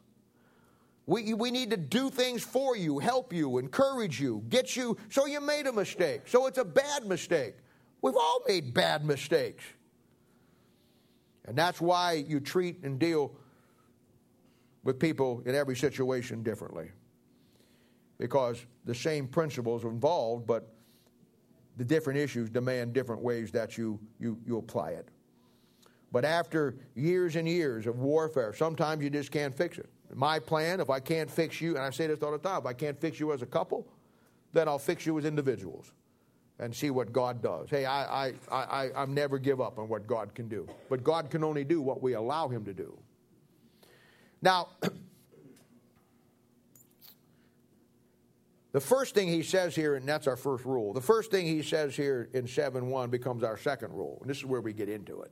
We, we need to do things for you, help you, encourage you, get you. So you made a mistake. So it's a bad mistake. We've all made bad mistakes. And that's why you treat and deal with people in every situation differently. Because the same principles are involved, but the different issues demand different ways that you, you, you apply it. But after years and years of warfare, sometimes you just can't fix it. My plan, if I can't fix you, and I say this all the time, if I can't fix you as a couple, then I'll fix you as individuals. and see what God does. Hey, I, I, I, I never give up on what God can do. But God can only do what we allow Him to do. Now, the first thing he says here, and that's our first rule, the first thing he says here in 7 1 becomes our second rule. And this is where we get into it.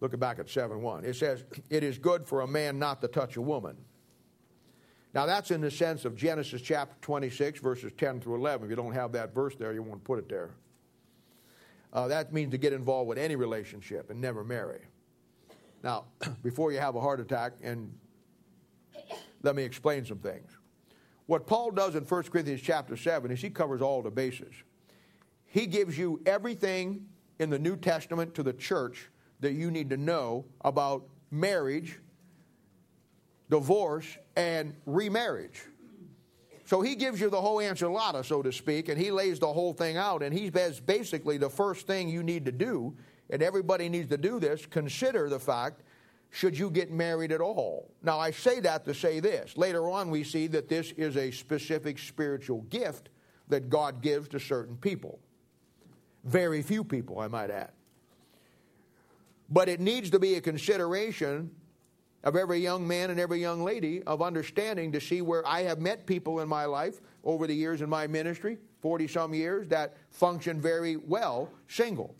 Looking back at 7 1, it says, It is good for a man not to touch a woman. Now, that's in the sense of Genesis chapter 26, verses 10 through 11. If you don't have that verse there, you won't put it there. Uh, that means to get involved with any relationship and never marry. Now, before you have a heart attack, and let me explain some things. What Paul does in 1 Corinthians chapter 7 is he covers all the bases. He gives you everything in the New Testament to the church that you need to know about marriage, divorce, and remarriage. So he gives you the whole enchilada, so to speak, and he lays the whole thing out. And he says basically the first thing you need to do, and everybody needs to do this, consider the fact should you get married at all. Now, I say that to say this. Later on, we see that this is a specific spiritual gift that God gives to certain people. Very few people, I might add. But it needs to be a consideration of every young man and every young lady of understanding to see where I have met people in my life over the years in my ministry, 40 some years, that function very well single.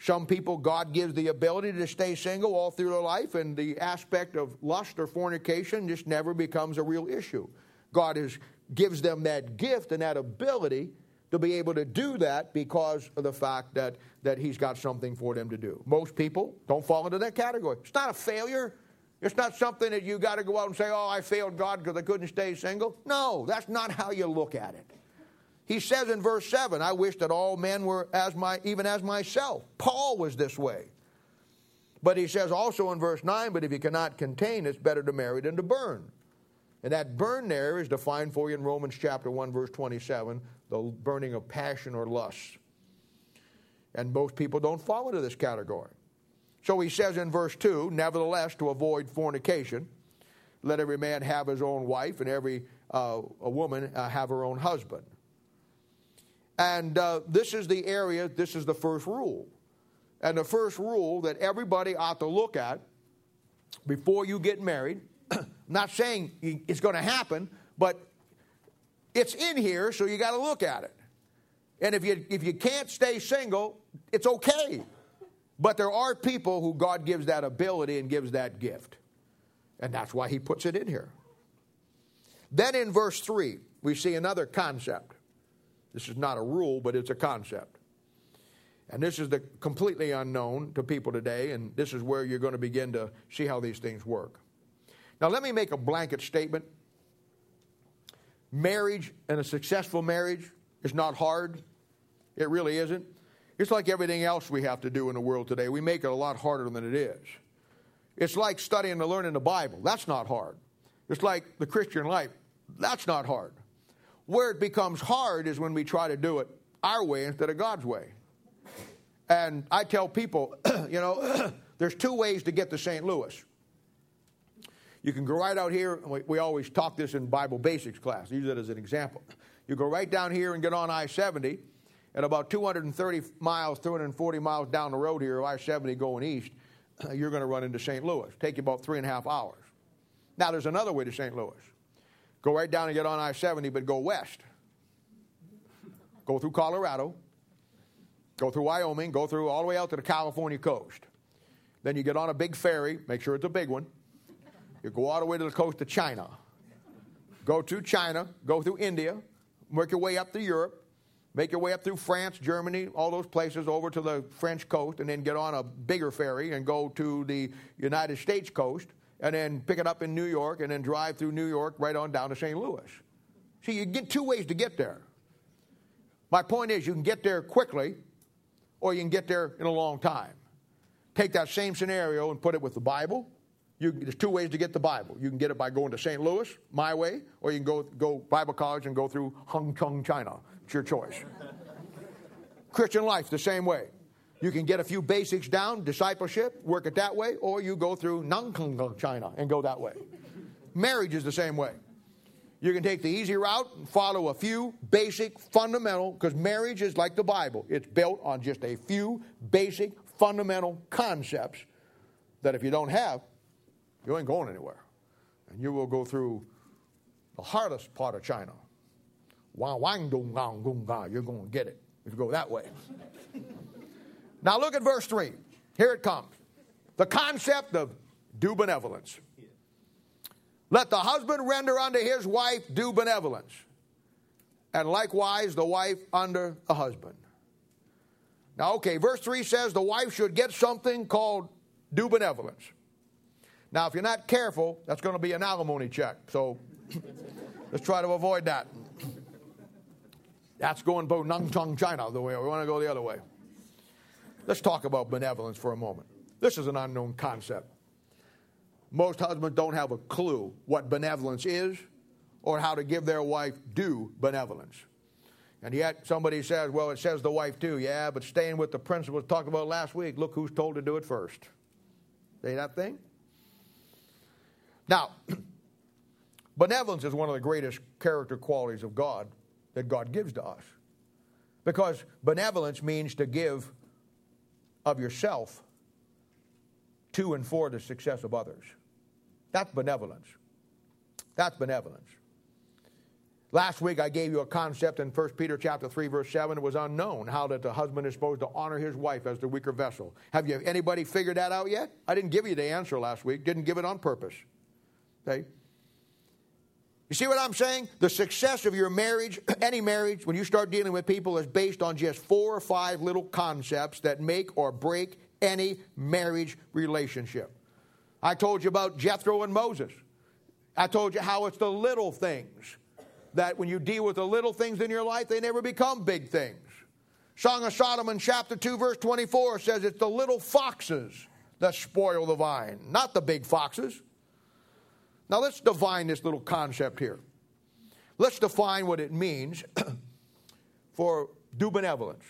Some people, God gives the ability to stay single all through their life, and the aspect of lust or fornication just never becomes a real issue. God is, gives them that gift and that ability to be able to do that because of the fact that, that He's got something for them to do. Most people don't fall into that category. It's not a failure. It's not something that you got to go out and say, oh, I failed God because I couldn't stay single. No, that's not how you look at it. He says in verse 7, I wish that all men were as my, even as myself. Paul was this way. But he says also in verse 9, but if you cannot contain, it's better to marry than to burn. And that burn there is defined for you in Romans chapter 1, verse 27, the burning of passion or lust. And most people don't fall into this category. So he says in verse 2, nevertheless, to avoid fornication, let every man have his own wife and every uh, a woman uh, have her own husband. And uh, this is the area, this is the first rule. And the first rule that everybody ought to look at before you get married, not saying it's going to happen, but it's in here, so you got to look at it. And if you, if you can't stay single, it's okay. But there are people who God gives that ability and gives that gift. And that's why he puts it in here. Then in verse 3, we see another concept. This is not a rule, but it's a concept. And this is the completely unknown to people today, and this is where you're going to begin to see how these things work. Now, let me make a blanket statement. Marriage and a successful marriage is not hard. It really isn't. It's like everything else we have to do in the world today. We make it a lot harder than it is. It's like studying and learning the Bible. That's not hard. It's like the Christian life. That's not hard. Where it becomes hard is when we try to do it our way instead of God's way. And I tell people, you know, there's two ways to get to St. Louis. You can go right out here, we, we always talk this in Bible basics class, use it as an example. You go right down here and get on I 70, and about 230 miles, 240 miles down the road here, I 70 going east, you're going to run into St. Louis. Take you about three and a half hours. Now, there's another way to St. Louis. Go right down and get on I 70, but go west. Go through Colorado, go through Wyoming, go through all the way out to the California coast. Then you get on a big ferry, make sure it's a big one. You go all the way to the coast of China. Go to China, go through India, work your way up to Europe, make your way up through France, Germany, all those places over to the French coast, and then get on a bigger ferry and go to the United States coast and then pick it up in New York and then drive through New York right on down to St. Louis. See, you get two ways to get there. My point is, you can get there quickly or you can get there in a long time. Take that same scenario and put it with the Bible. You, there's two ways to get the Bible. You can get it by going to St. Louis, my way, or you can go, go Bible college and go through Hong Kong, China. It's your choice. Christian life, the same way. You can get a few basics down, discipleship, work it that way, or you go through Nankang, China, and go that way. Marriage is the same way. You can take the easy route and follow a few basic, fundamental, because marriage is like the Bible. It's built on just a few basic, fundamental concepts that if you don't have, you ain't going anywhere. And you will go through the hardest part of China. You're going to get it if you go that way. Now look at verse 3. Here it comes. The concept of due benevolence. Let the husband render unto his wife due benevolence, and likewise the wife under the husband. Now, okay, verse 3 says the wife should get something called due benevolence. Now, if you're not careful, that's going to be an alimony check. So let's try to avoid that. That's going to Nangchang, China, the way we want to go the other way. Let's talk about benevolence for a moment. This is an unknown concept. Most husbands don't have a clue what benevolence is or how to give their wife due benevolence. And yet somebody says, well, it says the wife too. Yeah, but staying with the principles talked about last week, look who's told to do it first. See that thing? Now, benevolence is one of the greatest character qualities of God that God gives to us. Because benevolence means to give of yourself to and for the success of others. That's benevolence. That's benevolence. Last week I gave you a concept in 1 Peter chapter 3 verse 7 it was unknown how that the husband is supposed to honor his wife as the weaker vessel. Have you anybody figured that out yet? I didn't give you the answer last week. Didn't give it on purpose. Okay? You see what I'm saying? The success of your marriage, any marriage, when you start dealing with people, is based on just four or five little concepts that make or break any marriage relationship. I told you about Jethro and Moses. I told you how it's the little things that when you deal with the little things in your life, they never become big things. Song of Solomon, chapter 2, verse 24 says it's the little foxes that spoil the vine, not the big foxes. Now let's define this little concept here. Let's define what it means for due benevolence.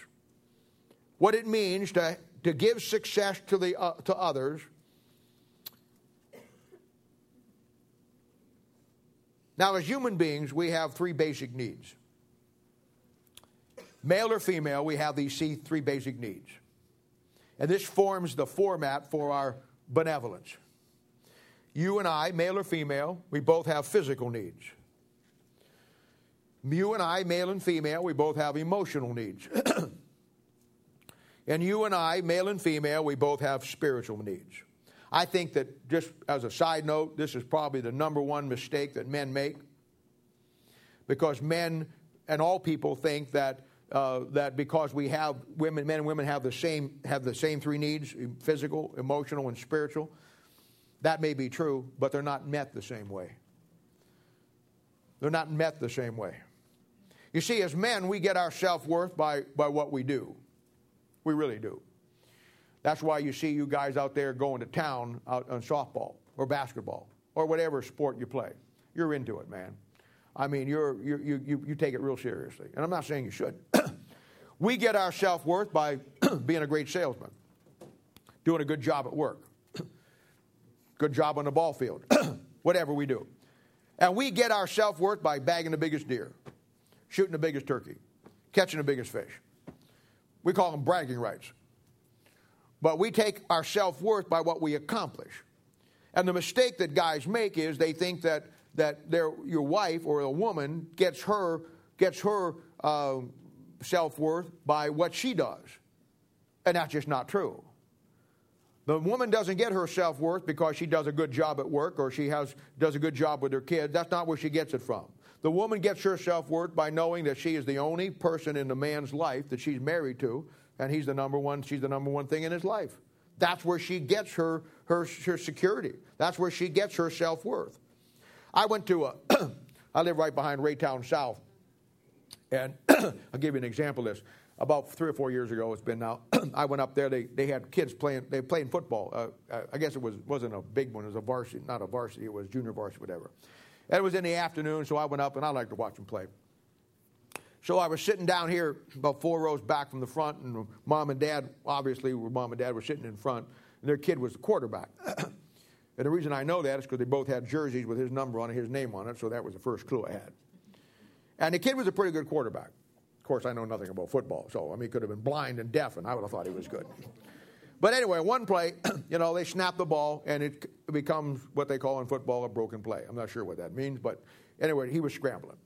What it means to, to give success to, the, uh, to others Now, as human beings, we have three basic needs. Male or female, we have these three basic needs. And this forms the format for our benevolence. You and I, male or female, we both have physical needs. You and I, male and female, we both have emotional needs. and you and I, male and female, we both have spiritual needs. I think that, just as a side note, this is probably the number one mistake that men make. Because men and all people think that, uh, that because we have women, men and women have the, same, have the same three needs physical, emotional, and spiritual. That may be true, but they're not met the same way. They're not met the same way. You see, as men, we get our self worth by, by what we do. We really do. That's why you see you guys out there going to town out on softball or basketball or whatever sport you play. You're into it, man. I mean, you're, you, you, you take it real seriously. And I'm not saying you should. we get our self worth by being a great salesman, doing a good job at work, good job on the ball field, whatever we do. And we get our self worth by bagging the biggest deer, shooting the biggest turkey, catching the biggest fish. We call them bragging rights. But we take our self worth by what we accomplish. And the mistake that guys make is they think that, that their, your wife or a woman gets her, gets her uh, self worth by what she does. And that's just not true. The woman doesn't get her self worth because she does a good job at work or she has, does a good job with her kids. That's not where she gets it from. The woman gets her self worth by knowing that she is the only person in the man's life that she's married to and he's the number one, she's the number one thing in his life. That's where she gets her, her, her security. That's where she gets her self worth. I went to uh, a, I live right behind Raytown South. And I'll give you an example of this. About three or four years ago, it's been now, I went up there. They, they had kids playing, they playing football. Uh, I guess it was, wasn't a big one, it was a varsity, not a varsity, it was junior varsity, whatever. And it was in the afternoon, so I went up and I like to watch them play. So I was sitting down here about four rows back from the front, and mom and dad, obviously, mom and dad were sitting in front, and their kid was the quarterback. And the reason I know that is because they both had jerseys with his number on it, his name on it, so that was the first clue I had. And the kid was a pretty good quarterback. Course, I know nothing about football, so I mean, he could have been blind and deaf, and I would have thought he was good. But anyway, one play, you know, they snap the ball, and it becomes what they call in football a broken play. I'm not sure what that means, but anyway, he was scrambling.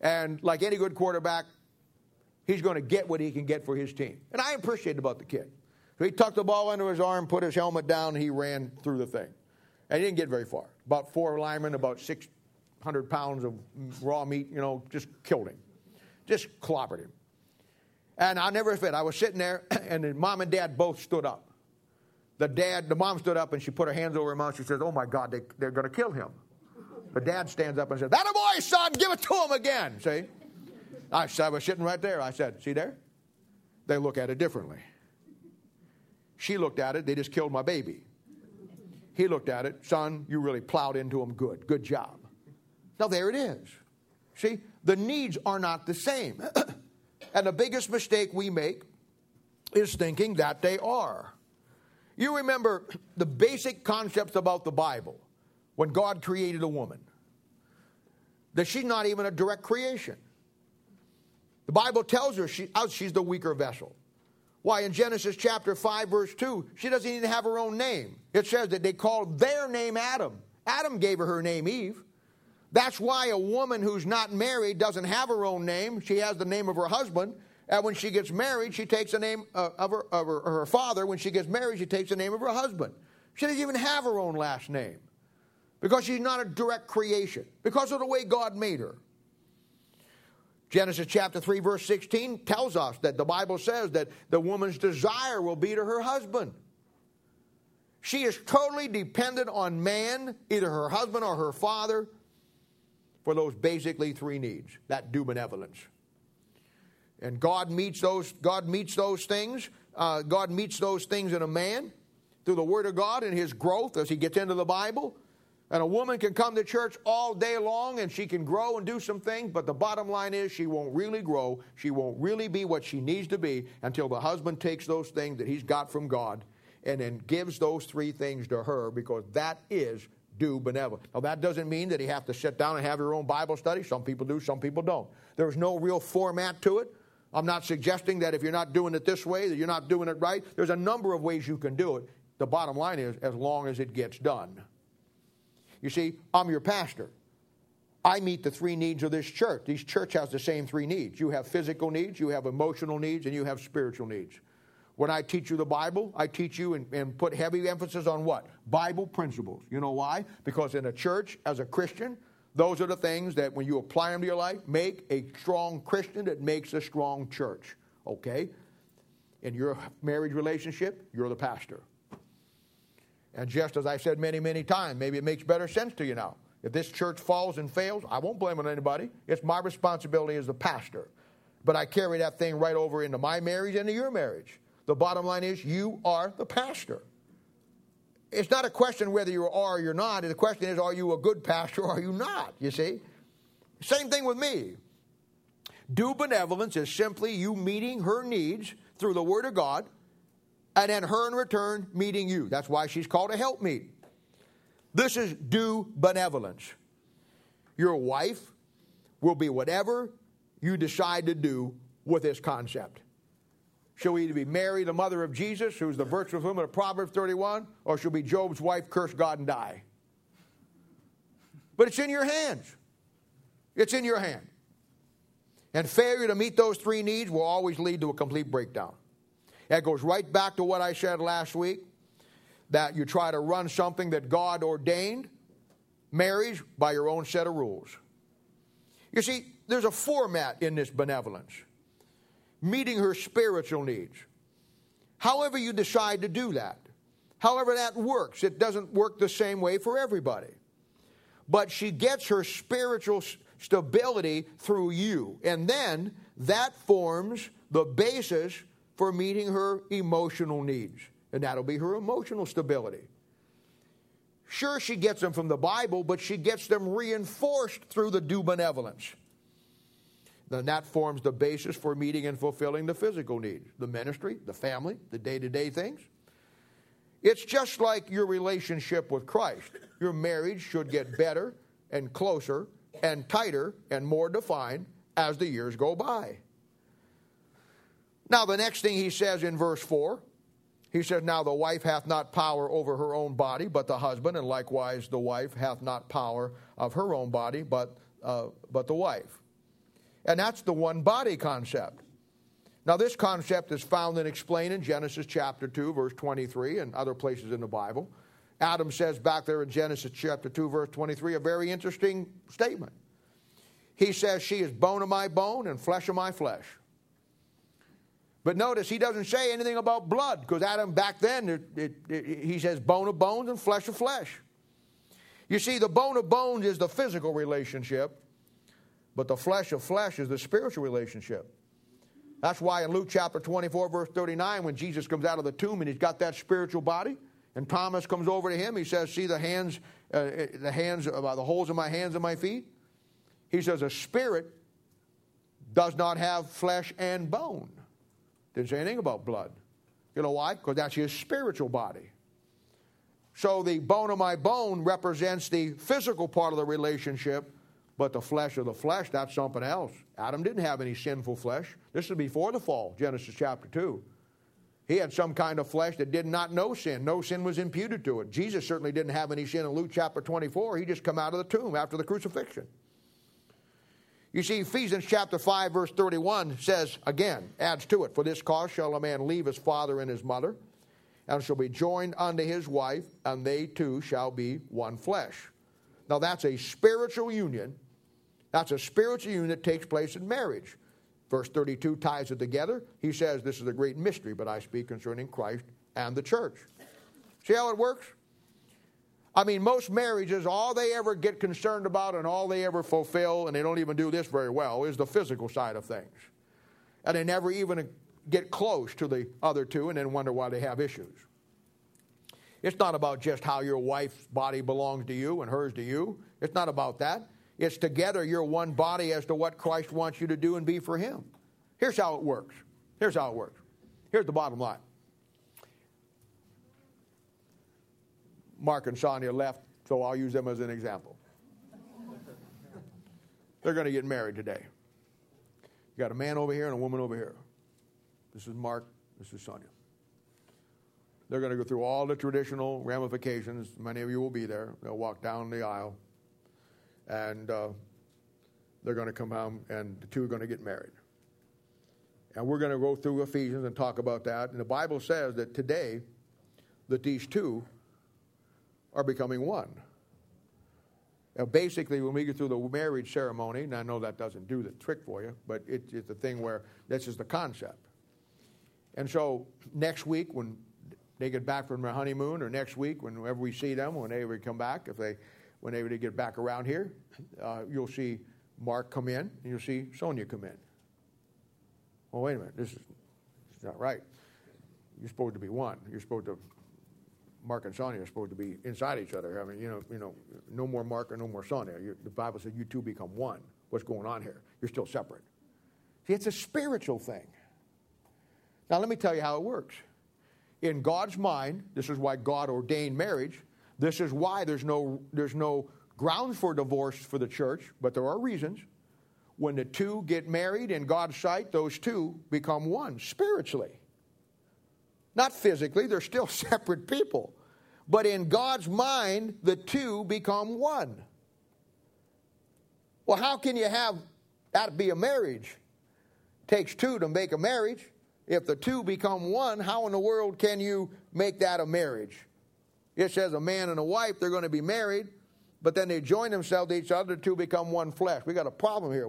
And like any good quarterback, he's going to get what he can get for his team. And I appreciate about the kid. So he tucked the ball under his arm, put his helmet down, and he ran through the thing. And he didn't get very far. About four linemen, about 600 pounds of raw meat, you know, just killed him. Just clobbered him. And I'll never forget, I was sitting there, and the mom and dad both stood up. The dad, the mom stood up, and she put her hands over her mouth. She says, Oh my God, they, they're going to kill him. The dad stands up and says, That a boy, son, give it to him again. See? I, I was sitting right there. I said, See there? They look at it differently. She looked at it, they just killed my baby. He looked at it, son, you really plowed into him good. Good job. Now there it is. See, the needs are not the same. and the biggest mistake we make is thinking that they are. You remember the basic concepts about the Bible when God created a woman, that she's not even a direct creation. The Bible tells her she, oh, she's the weaker vessel. Why, in Genesis chapter 5, verse 2, she doesn't even have her own name. It says that they called their name Adam. Adam gave her her name Eve. That's why a woman who's not married doesn't have her own name. She has the name of her husband. And when she gets married, she takes the name uh, of, her, of her, her father. When she gets married, she takes the name of her husband. She doesn't even have her own last name because she's not a direct creation, because of the way God made her. Genesis chapter 3, verse 16 tells us that the Bible says that the woman's desire will be to her husband. She is totally dependent on man, either her husband or her father, for those basically three needs that due benevolence. And God meets those, God meets those things. Uh, God meets those things in a man through the Word of God and his growth as he gets into the Bible. And a woman can come to church all day long and she can grow and do some things, but the bottom line is she won't really grow. She won't really be what she needs to be until the husband takes those things that he's got from God and then gives those three things to her because that is due benevolence. Now, that doesn't mean that you have to sit down and have your own Bible study. Some people do, some people don't. There's no real format to it. I'm not suggesting that if you're not doing it this way, that you're not doing it right. There's a number of ways you can do it. The bottom line is as long as it gets done. You see, I'm your pastor. I meet the three needs of this church. This church has the same three needs. You have physical needs, you have emotional needs, and you have spiritual needs. When I teach you the Bible, I teach you and, and, put heavy emphasis on what? Bible principles. You know why? Because in a church, as a Christian, those are the things that when you apply them to your life, make a strong Christian that makes a strong church. Okay? In your marriage relationship, you're the pastor. And just as I said many, many times, maybe it makes better sense to you now. If this church falls and fails, I won't blame it on anybody. It's my responsibility as the pastor. But I carry that thing right over into my marriage and into your marriage. The bottom line is, you are the pastor. It's not a question whether you are or you're not. The question is, are you a good pastor or are you not? You see? Same thing with me. Due benevolence is simply you meeting her needs through the Word of God and then her in return meeting you. That's why she's called a helpmeet. This is due benevolence. Your wife will be whatever you decide to do with this concept. She'll either be Mary, the mother of Jesus, who's the virtuous woman of Proverbs 31, or she'll be Job's wife, curse God and die. But it's in your hands. It's in your hand. And failure to meet those three needs will always lead to a complete breakdown. That goes right back to what I said last week that you try to run something that God ordained, marriage, by your own set of rules. You see, there's a format in this benevolence meeting her spiritual needs. However, you decide to do that, however, that works, it doesn't work the same way for everybody. But she gets her spiritual stability through you. And then that forms the basis for meeting her emotional needs, and that'll be her emotional stability. Sure, she gets them from the Bible, but she gets them reinforced through the due benevolence. Then that forms the basis for meeting and fulfilling the physical needs the ministry, the family, the day to day things. It's just like your relationship with Christ. Your marriage should get better and closer and tighter and more defined as the years go by. Now, the next thing he says in verse 4, he says, Now the wife hath not power over her own body, but the husband, and likewise the wife hath not power of her own body, but, uh, but the wife. And that's the one body concept. Now, this concept is found and explained in Genesis chapter 2, verse 23, and other places in the Bible. Adam says back there in Genesis chapter 2, verse 23, a very interesting statement. He says, She is bone of my bone and flesh of my flesh. But notice he doesn't say anything about blood because Adam back then, it, it, it, he says bone of bones and flesh of flesh. You see, the bone of bones is the physical relationship, but the flesh of flesh is the spiritual relationship. That's why in Luke chapter 24, verse 39, when Jesus comes out of the tomb and he's got that spiritual body, and Thomas comes over to him, he says, See the hands, uh, the hands, uh, the holes in my hands and my feet? He says, A spirit does not have flesh and bone. Didn't say anything about blood. You know why? Because that's his spiritual body. So the bone of my bone represents the physical part of the relationship, but the flesh of the flesh, that's something else. Adam didn't have any sinful flesh. This is before the fall, Genesis chapter 2. He had some kind of flesh that did not know sin. No sin was imputed to it. Jesus certainly didn't have any sin in Luke chapter 24. He just come out of the tomb after the crucifixion. You see, Ephesians chapter 5, verse 31 says, again, adds to it, For this cause shall a man leave his father and his mother, and shall be joined unto his wife, and they two shall be one flesh. Now, that's a spiritual union. That's a spiritual union that takes place in marriage. Verse 32 ties it together. He says, This is a great mystery, but I speak concerning Christ and the church. See how it works? I mean, most marriages, all they ever get concerned about and all they ever fulfill, and they don't even do this very well, is the physical side of things. And they never even get close to the other two and then wonder why they have issues. It's not about just how your wife's body belongs to you and hers to you. It's not about that. It's together you're one body as to what Christ wants you to do and be for Him. Here's how it works. Here's how it works. Here's the bottom line Mark and Sonia left, so I'll use them as an example. They're going to get married today. You got a man over here and a woman over here. This is Mark, this is Sonia. They're going to go through all the traditional ramifications. Many of you will be there. They'll walk down the aisle, and uh, they're going to come home, and the two are going to get married. And we're going to go through Ephesians and talk about that. And the Bible says that today, that these two are becoming one. Now, basically, when we get through the marriage ceremony, and I know that doesn't do the trick for you, but it, it's the thing where this is the concept. And so next week, when they get back from their honeymoon, or next week, whenever we see them, when they come back, if they, whenever they get back around here, uh, you'll see Mark come in, and you'll see Sonia come in. Well, wait a minute, this is not right. You're supposed to be one. You're supposed to Mark and Sonia are supposed to be inside each other. I mean, you know, you know, no more Mark or no more Sonia. You, the Bible says you two become one. What's going on here? You're still separate. See, it's a spiritual thing. Now, let me tell you how it works. In God's mind, this is why God ordained marriage. This is why there's no, there's no grounds for divorce for the church, but there are reasons. When the two get married in God's sight, those two become one spiritually. Not physically, they're still separate people. But in God's mind, the two become one. Well, how can you have that be a marriage? takes two to make a marriage. If the two become one, how in the world can you make that a marriage? It says a man and a wife, they're going to be married, but then they join themselves to each other, the two become one flesh. We got a problem here.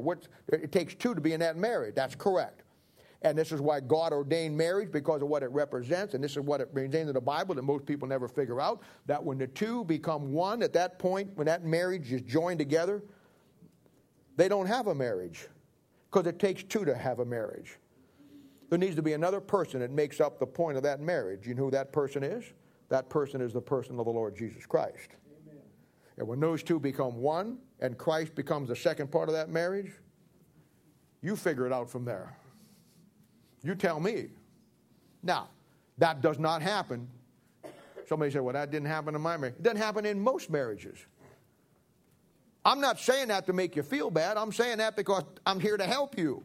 It takes two to be in that marriage. That's correct. And this is why God ordained marriage because of what it represents. And this is what it brings into the Bible that most people never figure out that when the two become one, at that point, when that marriage is joined together, they don't have a marriage because it takes two to have a marriage. There needs to be another person that makes up the point of that marriage. You know who that person is? That person is the person of the Lord Jesus Christ. Amen. And when those two become one and Christ becomes the second part of that marriage, you figure it out from there. You tell me. Now, that does not happen Somebody said, well, that didn't happen in my marriage. It doesn't happen in most marriages. I'm not saying that to make you feel bad. I'm saying that because I'm here to help you.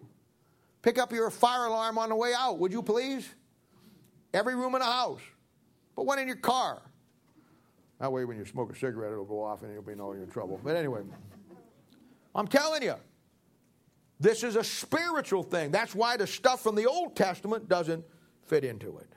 Pick up your fire alarm on the way out, would you please? Every room in the house. Put one in your car. That way, when you smoke a cigarette, it'll go off and you'll be know you're in trouble. But anyway, I'm telling you, this is a spiritual thing. That's why the stuff from the Old Testament doesn't fit into it.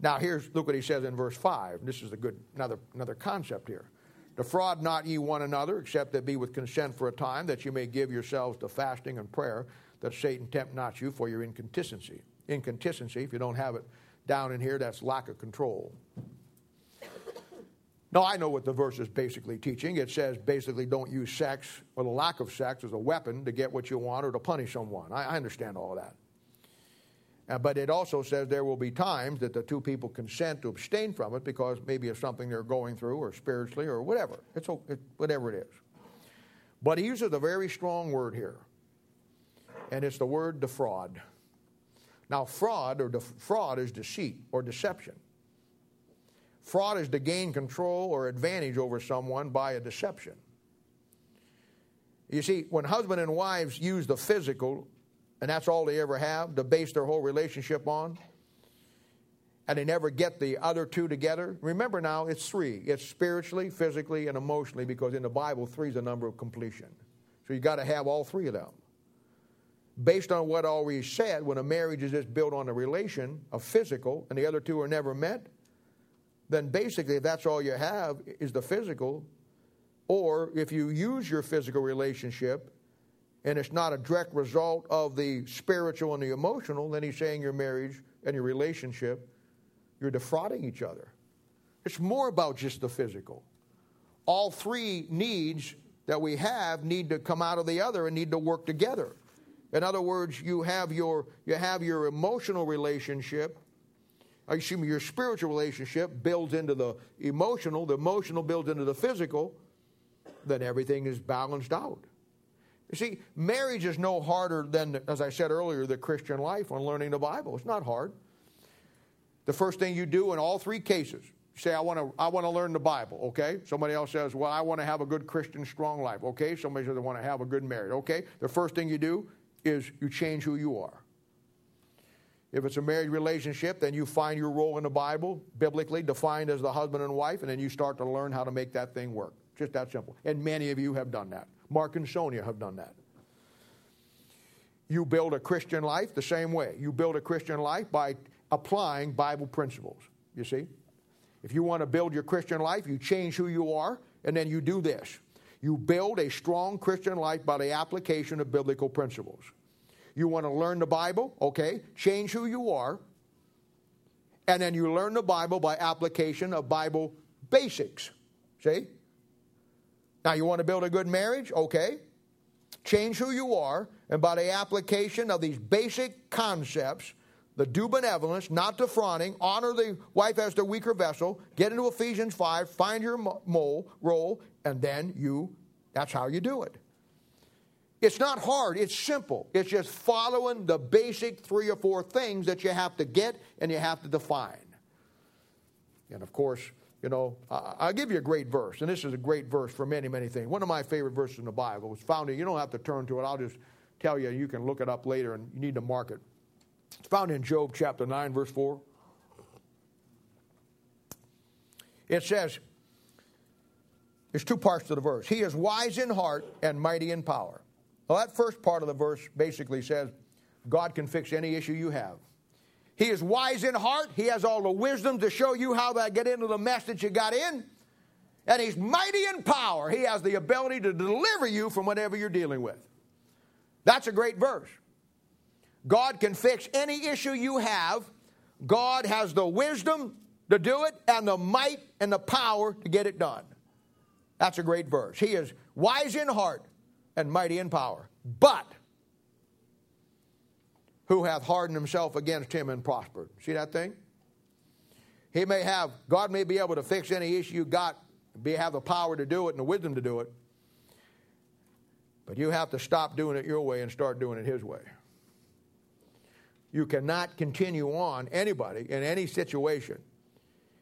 Now, here's look what he says in verse 5. This is a good another another concept here. Defraud not ye one another, except that be with consent for a time, that you may give yourselves to fasting and prayer, that Satan tempt not you for your incontinency. Incontinency, if you don't have it down in here, that's lack of control. Now, I know what the verse is basically teaching. It says basically don't use sex or the lack of sex as a weapon to get what you want or to punish someone. I, I understand all of that. Uh, but it also says there will be times that the two people consent to abstain from it because maybe it's something they're going through or spiritually or whatever. It's it, whatever it is. But he uses a very strong word here, and it's the word defraud. Now, fraud or def- fraud is deceit or deception. Fraud is to gain control or advantage over someone by a deception. You see, when husband and wives use the physical and that's all they ever have to base their whole relationship on, and they never get the other two together. Remember now, it's three it's spiritually, physically, and emotionally, because in the Bible, three is the number of completion. So you got to have all three of them. Based on what already said, when a marriage is just built on a relation of physical and the other two are never met, then basically, if that's all you have is the physical, or if you use your physical relationship and it's not a direct result of the spiritual and the emotional, then he's saying your marriage and your relationship, you're defrauding each other. It's more about just the physical. All three needs that we have need to come out of the other and need to work together. In other words, you have your, you have your emotional relationship, uh, I assume your spiritual relationship builds into the emotional, the emotional builds into the physical, then everything is balanced out. You see, marriage is no harder than, as I said earlier, the Christian life on learning the Bible. It's not hard. The first thing you do in all three cases, say, I want to I want to learn the Bible, okay? Somebody else says, Well, I want to have a good Christian, strong life, okay? Somebody says, I want to have a good marriage, okay? The first thing you do is you change who you are. If it's a married relationship, then you find your role in the Bible, biblically defined as the husband and wife, and then you start to learn how to make that thing work. Just that simple. And many of you have done that. Mark and Sonia have done that. You build a Christian life the same way. You build a Christian life by applying Bible principles. You see? If you want to build your Christian life, you change who you are, and then you do this. You build a strong Christian life by the application of biblical principles. You want to learn the Bible? Okay, change who you are. And then you learn the Bible by application of Bible basics. See? Now, you want to build a good marriage? Okay. Change who you are, and by the application of these basic concepts, the due benevolence, not defrauding, honor the wife as the weaker vessel, get into Ephesians 5, find your mole, role, and then you, that's how you do it. It's not hard, it's simple. It's just following the basic three or four things that you have to get and you have to define. And of course, you know, I'll give you a great verse, and this is a great verse for many, many things. One of my favorite verses in the Bible was found in, you don't have to turn to it, I'll just tell you, you can look it up later and you need to mark it. It's found in Job chapter 9, verse 4. It says, there's two parts to the verse. He is wise in heart and mighty in power. Well, that first part of the verse basically says God can fix any issue you have. He is wise in heart. He has all the wisdom to show you how to get into the mess that you got in. And he's mighty in power. He has the ability to deliver you from whatever you're dealing with. That's a great verse. God can fix any issue you have. God has the wisdom to do it and the might and the power to get it done. That's a great verse. He is wise in heart and mighty in power. But who hath hardened himself against him and prospered. See that thing? He may have, God may be able to fix any issue you got, be, have the power to do it and the wisdom to do it. But you have to stop doing it your way and start doing it his way. You cannot continue on, anybody, in any situation.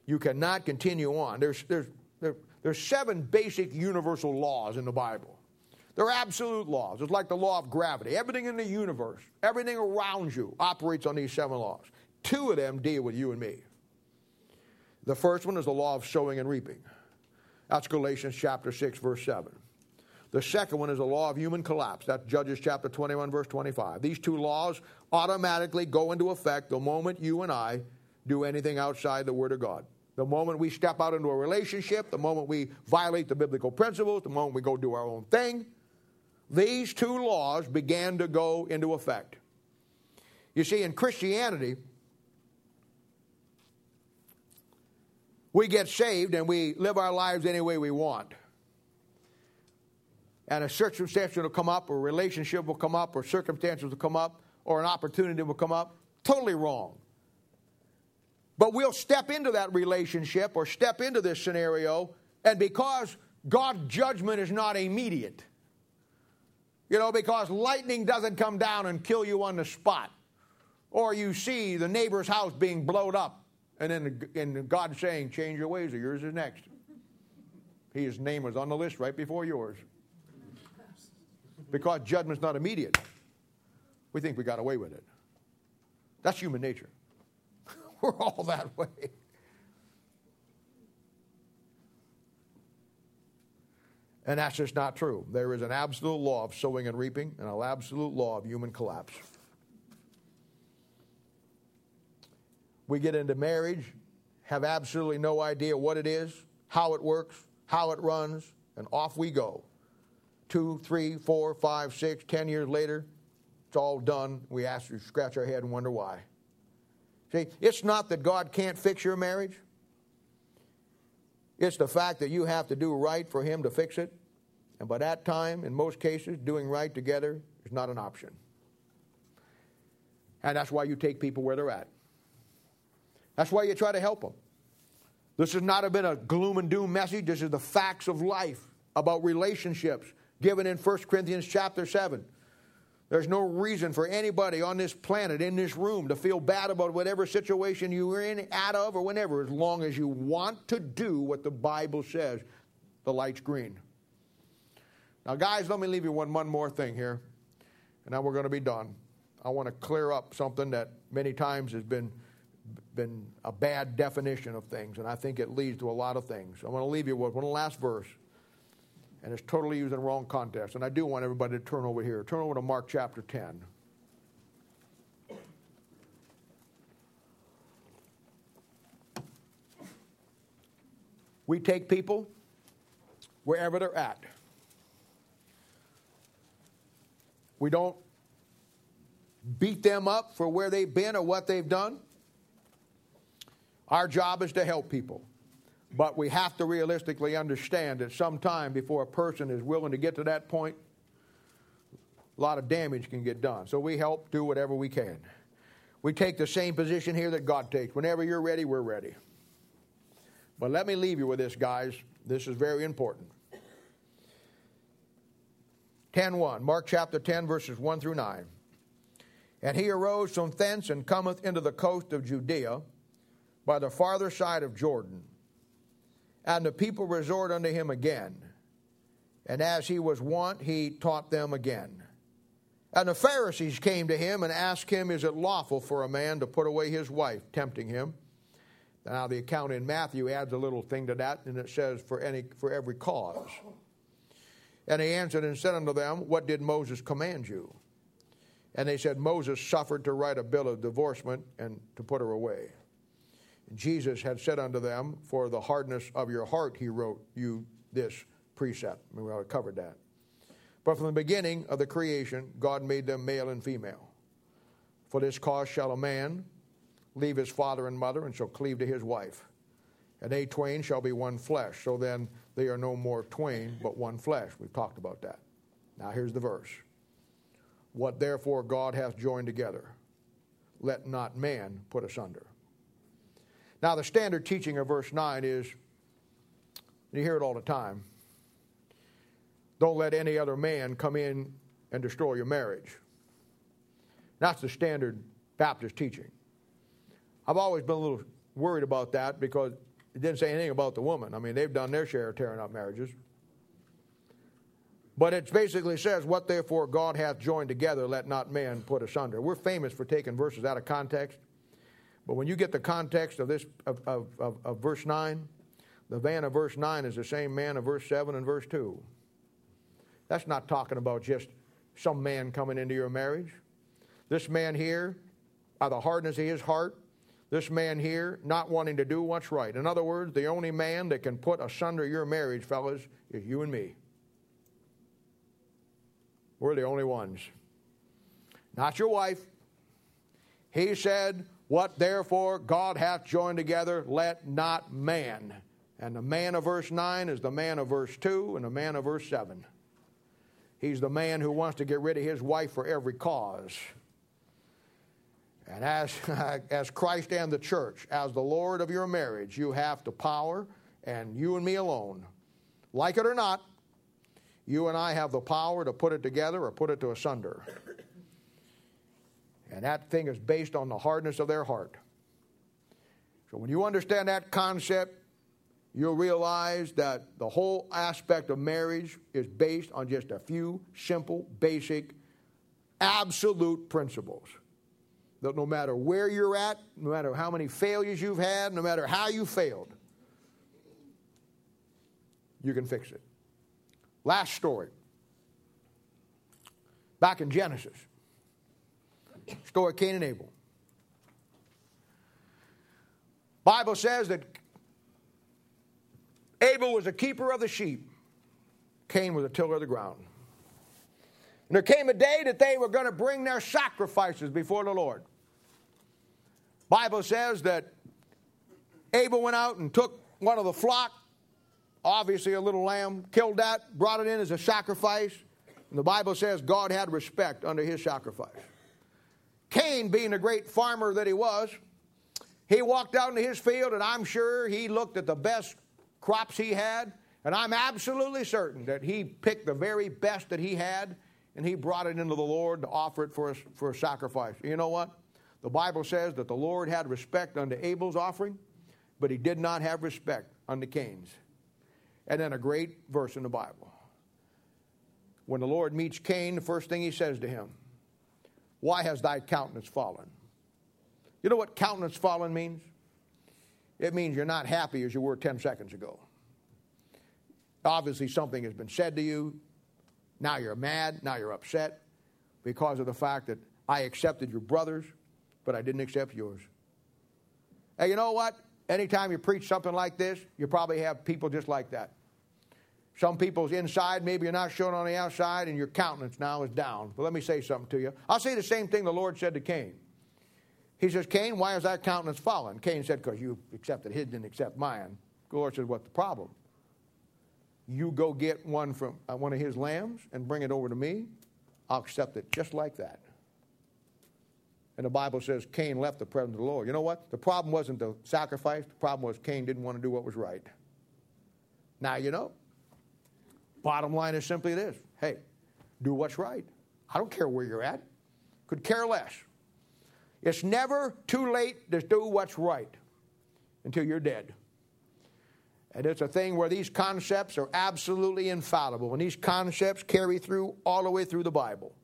you cannot continue on. There's, there's, there, there's seven basic universal laws in the Bible. They're absolute laws. It's like the law of gravity. Everything in the universe, everything around you operates on these seven laws. Two of them deal with you and me. The first one is the law of sowing and reaping. That's Galatians chapter 6, verse 7. The second one is the law of human collapse. That's Judges chapter 21, verse 25. These two laws automatically go into effect the moment you and I do anything outside the Word of God. The moment we step out into a relationship, the moment we violate the biblical principles, the moment we go do our own thing, these two laws began to go into effect. You see, in Christianity, we get saved and we live our lives any way we want and a circumstance will come up, or a relationship will come up, or circumstances will come up, or an opportunity will come up. Totally wrong. But we'll step into that relationship or step into this scenario, and because God's judgment is not immediate, you know, because lightning doesn't come down and kill you on the spot, or you see the neighbor's house being blown up, and then and God saying, Change your ways, or yours is next. His name was on the list right before yours because judgment's not immediate. We think we got away with it. That's human nature. We're all that way. And that's just not true. There is an absolute law of sowing and reaping and an absolute law of human collapse. We get into marriage, have absolutely no idea what it is, how it works, how it runs, and off we go two, three, four, five, six, ten years later, it's all done. We ask, to scratch our head and wonder why. See, it's not that God can't fix your marriage. It's the fact that you have to do right for Him to fix it. And by that time, in most cases, doing right together is not an option. And that's why you take people where they're at. That's why you try to help them. This has not been a gloom and doom message. This is the facts of life about relationships given in 1 Corinthians chapter 7. There's no reason for anybody on this planet, in this room, to feel bad about whatever situation you're in, out of, or whenever, as long as you want to do what the Bible says. The light's green. Now, guys, let me leave you one, one more thing here, and then we're going to be done. I want to clear up something that many times has been, been a bad definition of things, and I think it leads to a lot of things. I want to leave you with one last verse and it's totally used in the wrong context. And I do want everybody to turn over here. Turn over to Mark chapter 10. We take people wherever they're at. We don't beat them up for where they've been or what they've done. Our job is to help people. But we have to realistically understand that sometime before a person is willing to get to that point, a lot of damage can get done. So we help do whatever we can. We take the same position here that God takes. Whenever you're ready, we're ready. But let me leave you with this, guys. This is very important. 10.1, Mark chapter 10, verses 1 through 9. And he arose from thence and cometh into the coast of Judea by the farther side of Jordan and the people resort unto him again. And as he was wont, he taught them again. And the Pharisees came to him and asked him, Is it lawful for a man to put away his wife, tempting him? Now, the account in Matthew adds a little thing to that, and it says, For, any, for every cause. And he answered and said unto them, What did Moses command you? And they said, Moses suffered to write a bill of divorcement and to put her away. Jesus had said unto them, For the hardness of your heart, he wrote you this precept. I mean, We already covered that. But from the beginning of the creation, God made them male and female. For this cause shall a man leave his father and mother, and shall cleave to his wife. And they twain shall be one flesh. So then they are no more twain, but one flesh. We've talked about that. Now here's the verse. What therefore God hath joined together, let not man put asunder. Now, the standard teaching of verse 9 is you hear it all the time don't let any other man come in and destroy your marriage. That's the standard Baptist teaching. I've always been a little worried about that because It didn't say anything about the woman. I mean, they've done their share of tearing up marriages. But it basically says, What therefore God hath joined together, let not man put asunder. We're famous for taking verses out of context. But when you get the context of this of, of, of, of verse 9, the man of verse 9 is the same man of verse 7 and verse 2. That's not talking about just some man coming into your marriage. This man here, by the hardness of his heart, this man here not wanting to do what's right. In other words, the only man that can put asunder your marriage, fellas, is you and me. We're the only ones. Not your wife. He said, What therefore God hath joined together, let not man. And the man of verse 9 is the man of verse 2 and the man of verse 7. He's the man who wants to get rid of his wife for every cause. And as, as Christ and the church, as the Lord of your marriage, you have the power, and you and me alone, like it or not, you and I have the power to put it together or put it to asunder. And that thing is based on the hardness of their heart. So when you understand that concept, you'll realize that the whole aspect of marriage is based on just a few simple, basic, absolute principles. That no matter where you're at, no matter how many failures you've had, no matter how you failed, you can fix it. Last story. Back in Genesis. Story of Cain and Abel. Bible says that Abel was a keeper of the sheep. Cain was a tiller of the ground. And there came a day that they were going to bring their sacrifices before the Lord. Bible says that Abel went out and took one of the flock, obviously a little lamb, killed that, brought it in as a sacrifice. And the Bible says God had respect under his sacrifice. Cain, being a great farmer that he was, he walked out into his field, and I'm sure he looked at the best crops he had, and I'm absolutely certain that he picked the very best that he had, and he brought it into the Lord to offer it for a, for a sacrifice. You know what? The Bible says that the Lord had respect unto Abel's offering, but he did not have respect unto Cain's. And then a great verse in the Bible. When the Lord meets Cain, the first thing he says to him, Why has thy countenance fallen? You know what countenance fallen means? It means you're not happy as you were 10 seconds ago. Obviously, something has been said to you. Now you're mad. Now you're upset because of the fact that I accepted your brothers but I didn't accept yours. Hey, you know what? Anytime you preach something like this, you probably have people just like that. Some people's inside, maybe you're not showing on the outside, and your countenance now is down. But let me say something to you. I'll say the same thing the Lord said to Cain. He says, Cain, why is that countenance fallen? Cain said, Because you accepted his, didn't accept mine. The Lord said, What's the problem? You go get one from uh, one of his lambs and bring it over to me. I'll accept it just like that. And the Bible says Cain left the presence of the Lord. You know what? The problem wasn't the sacrifice, the problem was Cain didn't want to do what was right. Now you know. Bottom line is simply this hey, do what's right. I don't care where you're at, could care less. It's never too late to do what's right until you're dead. And it's a thing where these concepts are absolutely infallible, and these concepts carry through all the way through the Bible.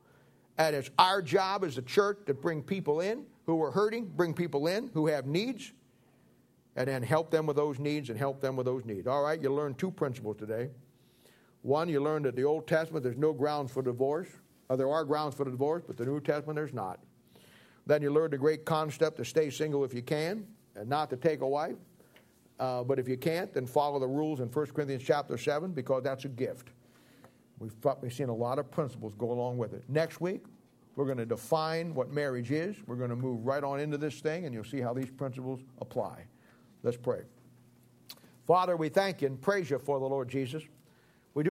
And it's our job as a church to bring people in who are hurting, bring people in who have needs, and then help them with those needs and help them with those needs. All right, you learned two principles today. One, you learn that the Old Testament, there's no grounds for divorce. Or there are grounds for divorce, but the New Testament, there's not. Then you learn the great concept to stay single if you can and not to take a wife. Uh, but if you can't, then follow the rules in 1 Corinthians chapter 7 because that's a gift. We've, we've seen a lot of principles go along with it. Next week, we're going to define what marriage is. We're going to move right on into this thing, and you'll see how these principles apply. Let's pray. Father, we thank you and praise you for the Lord Jesus.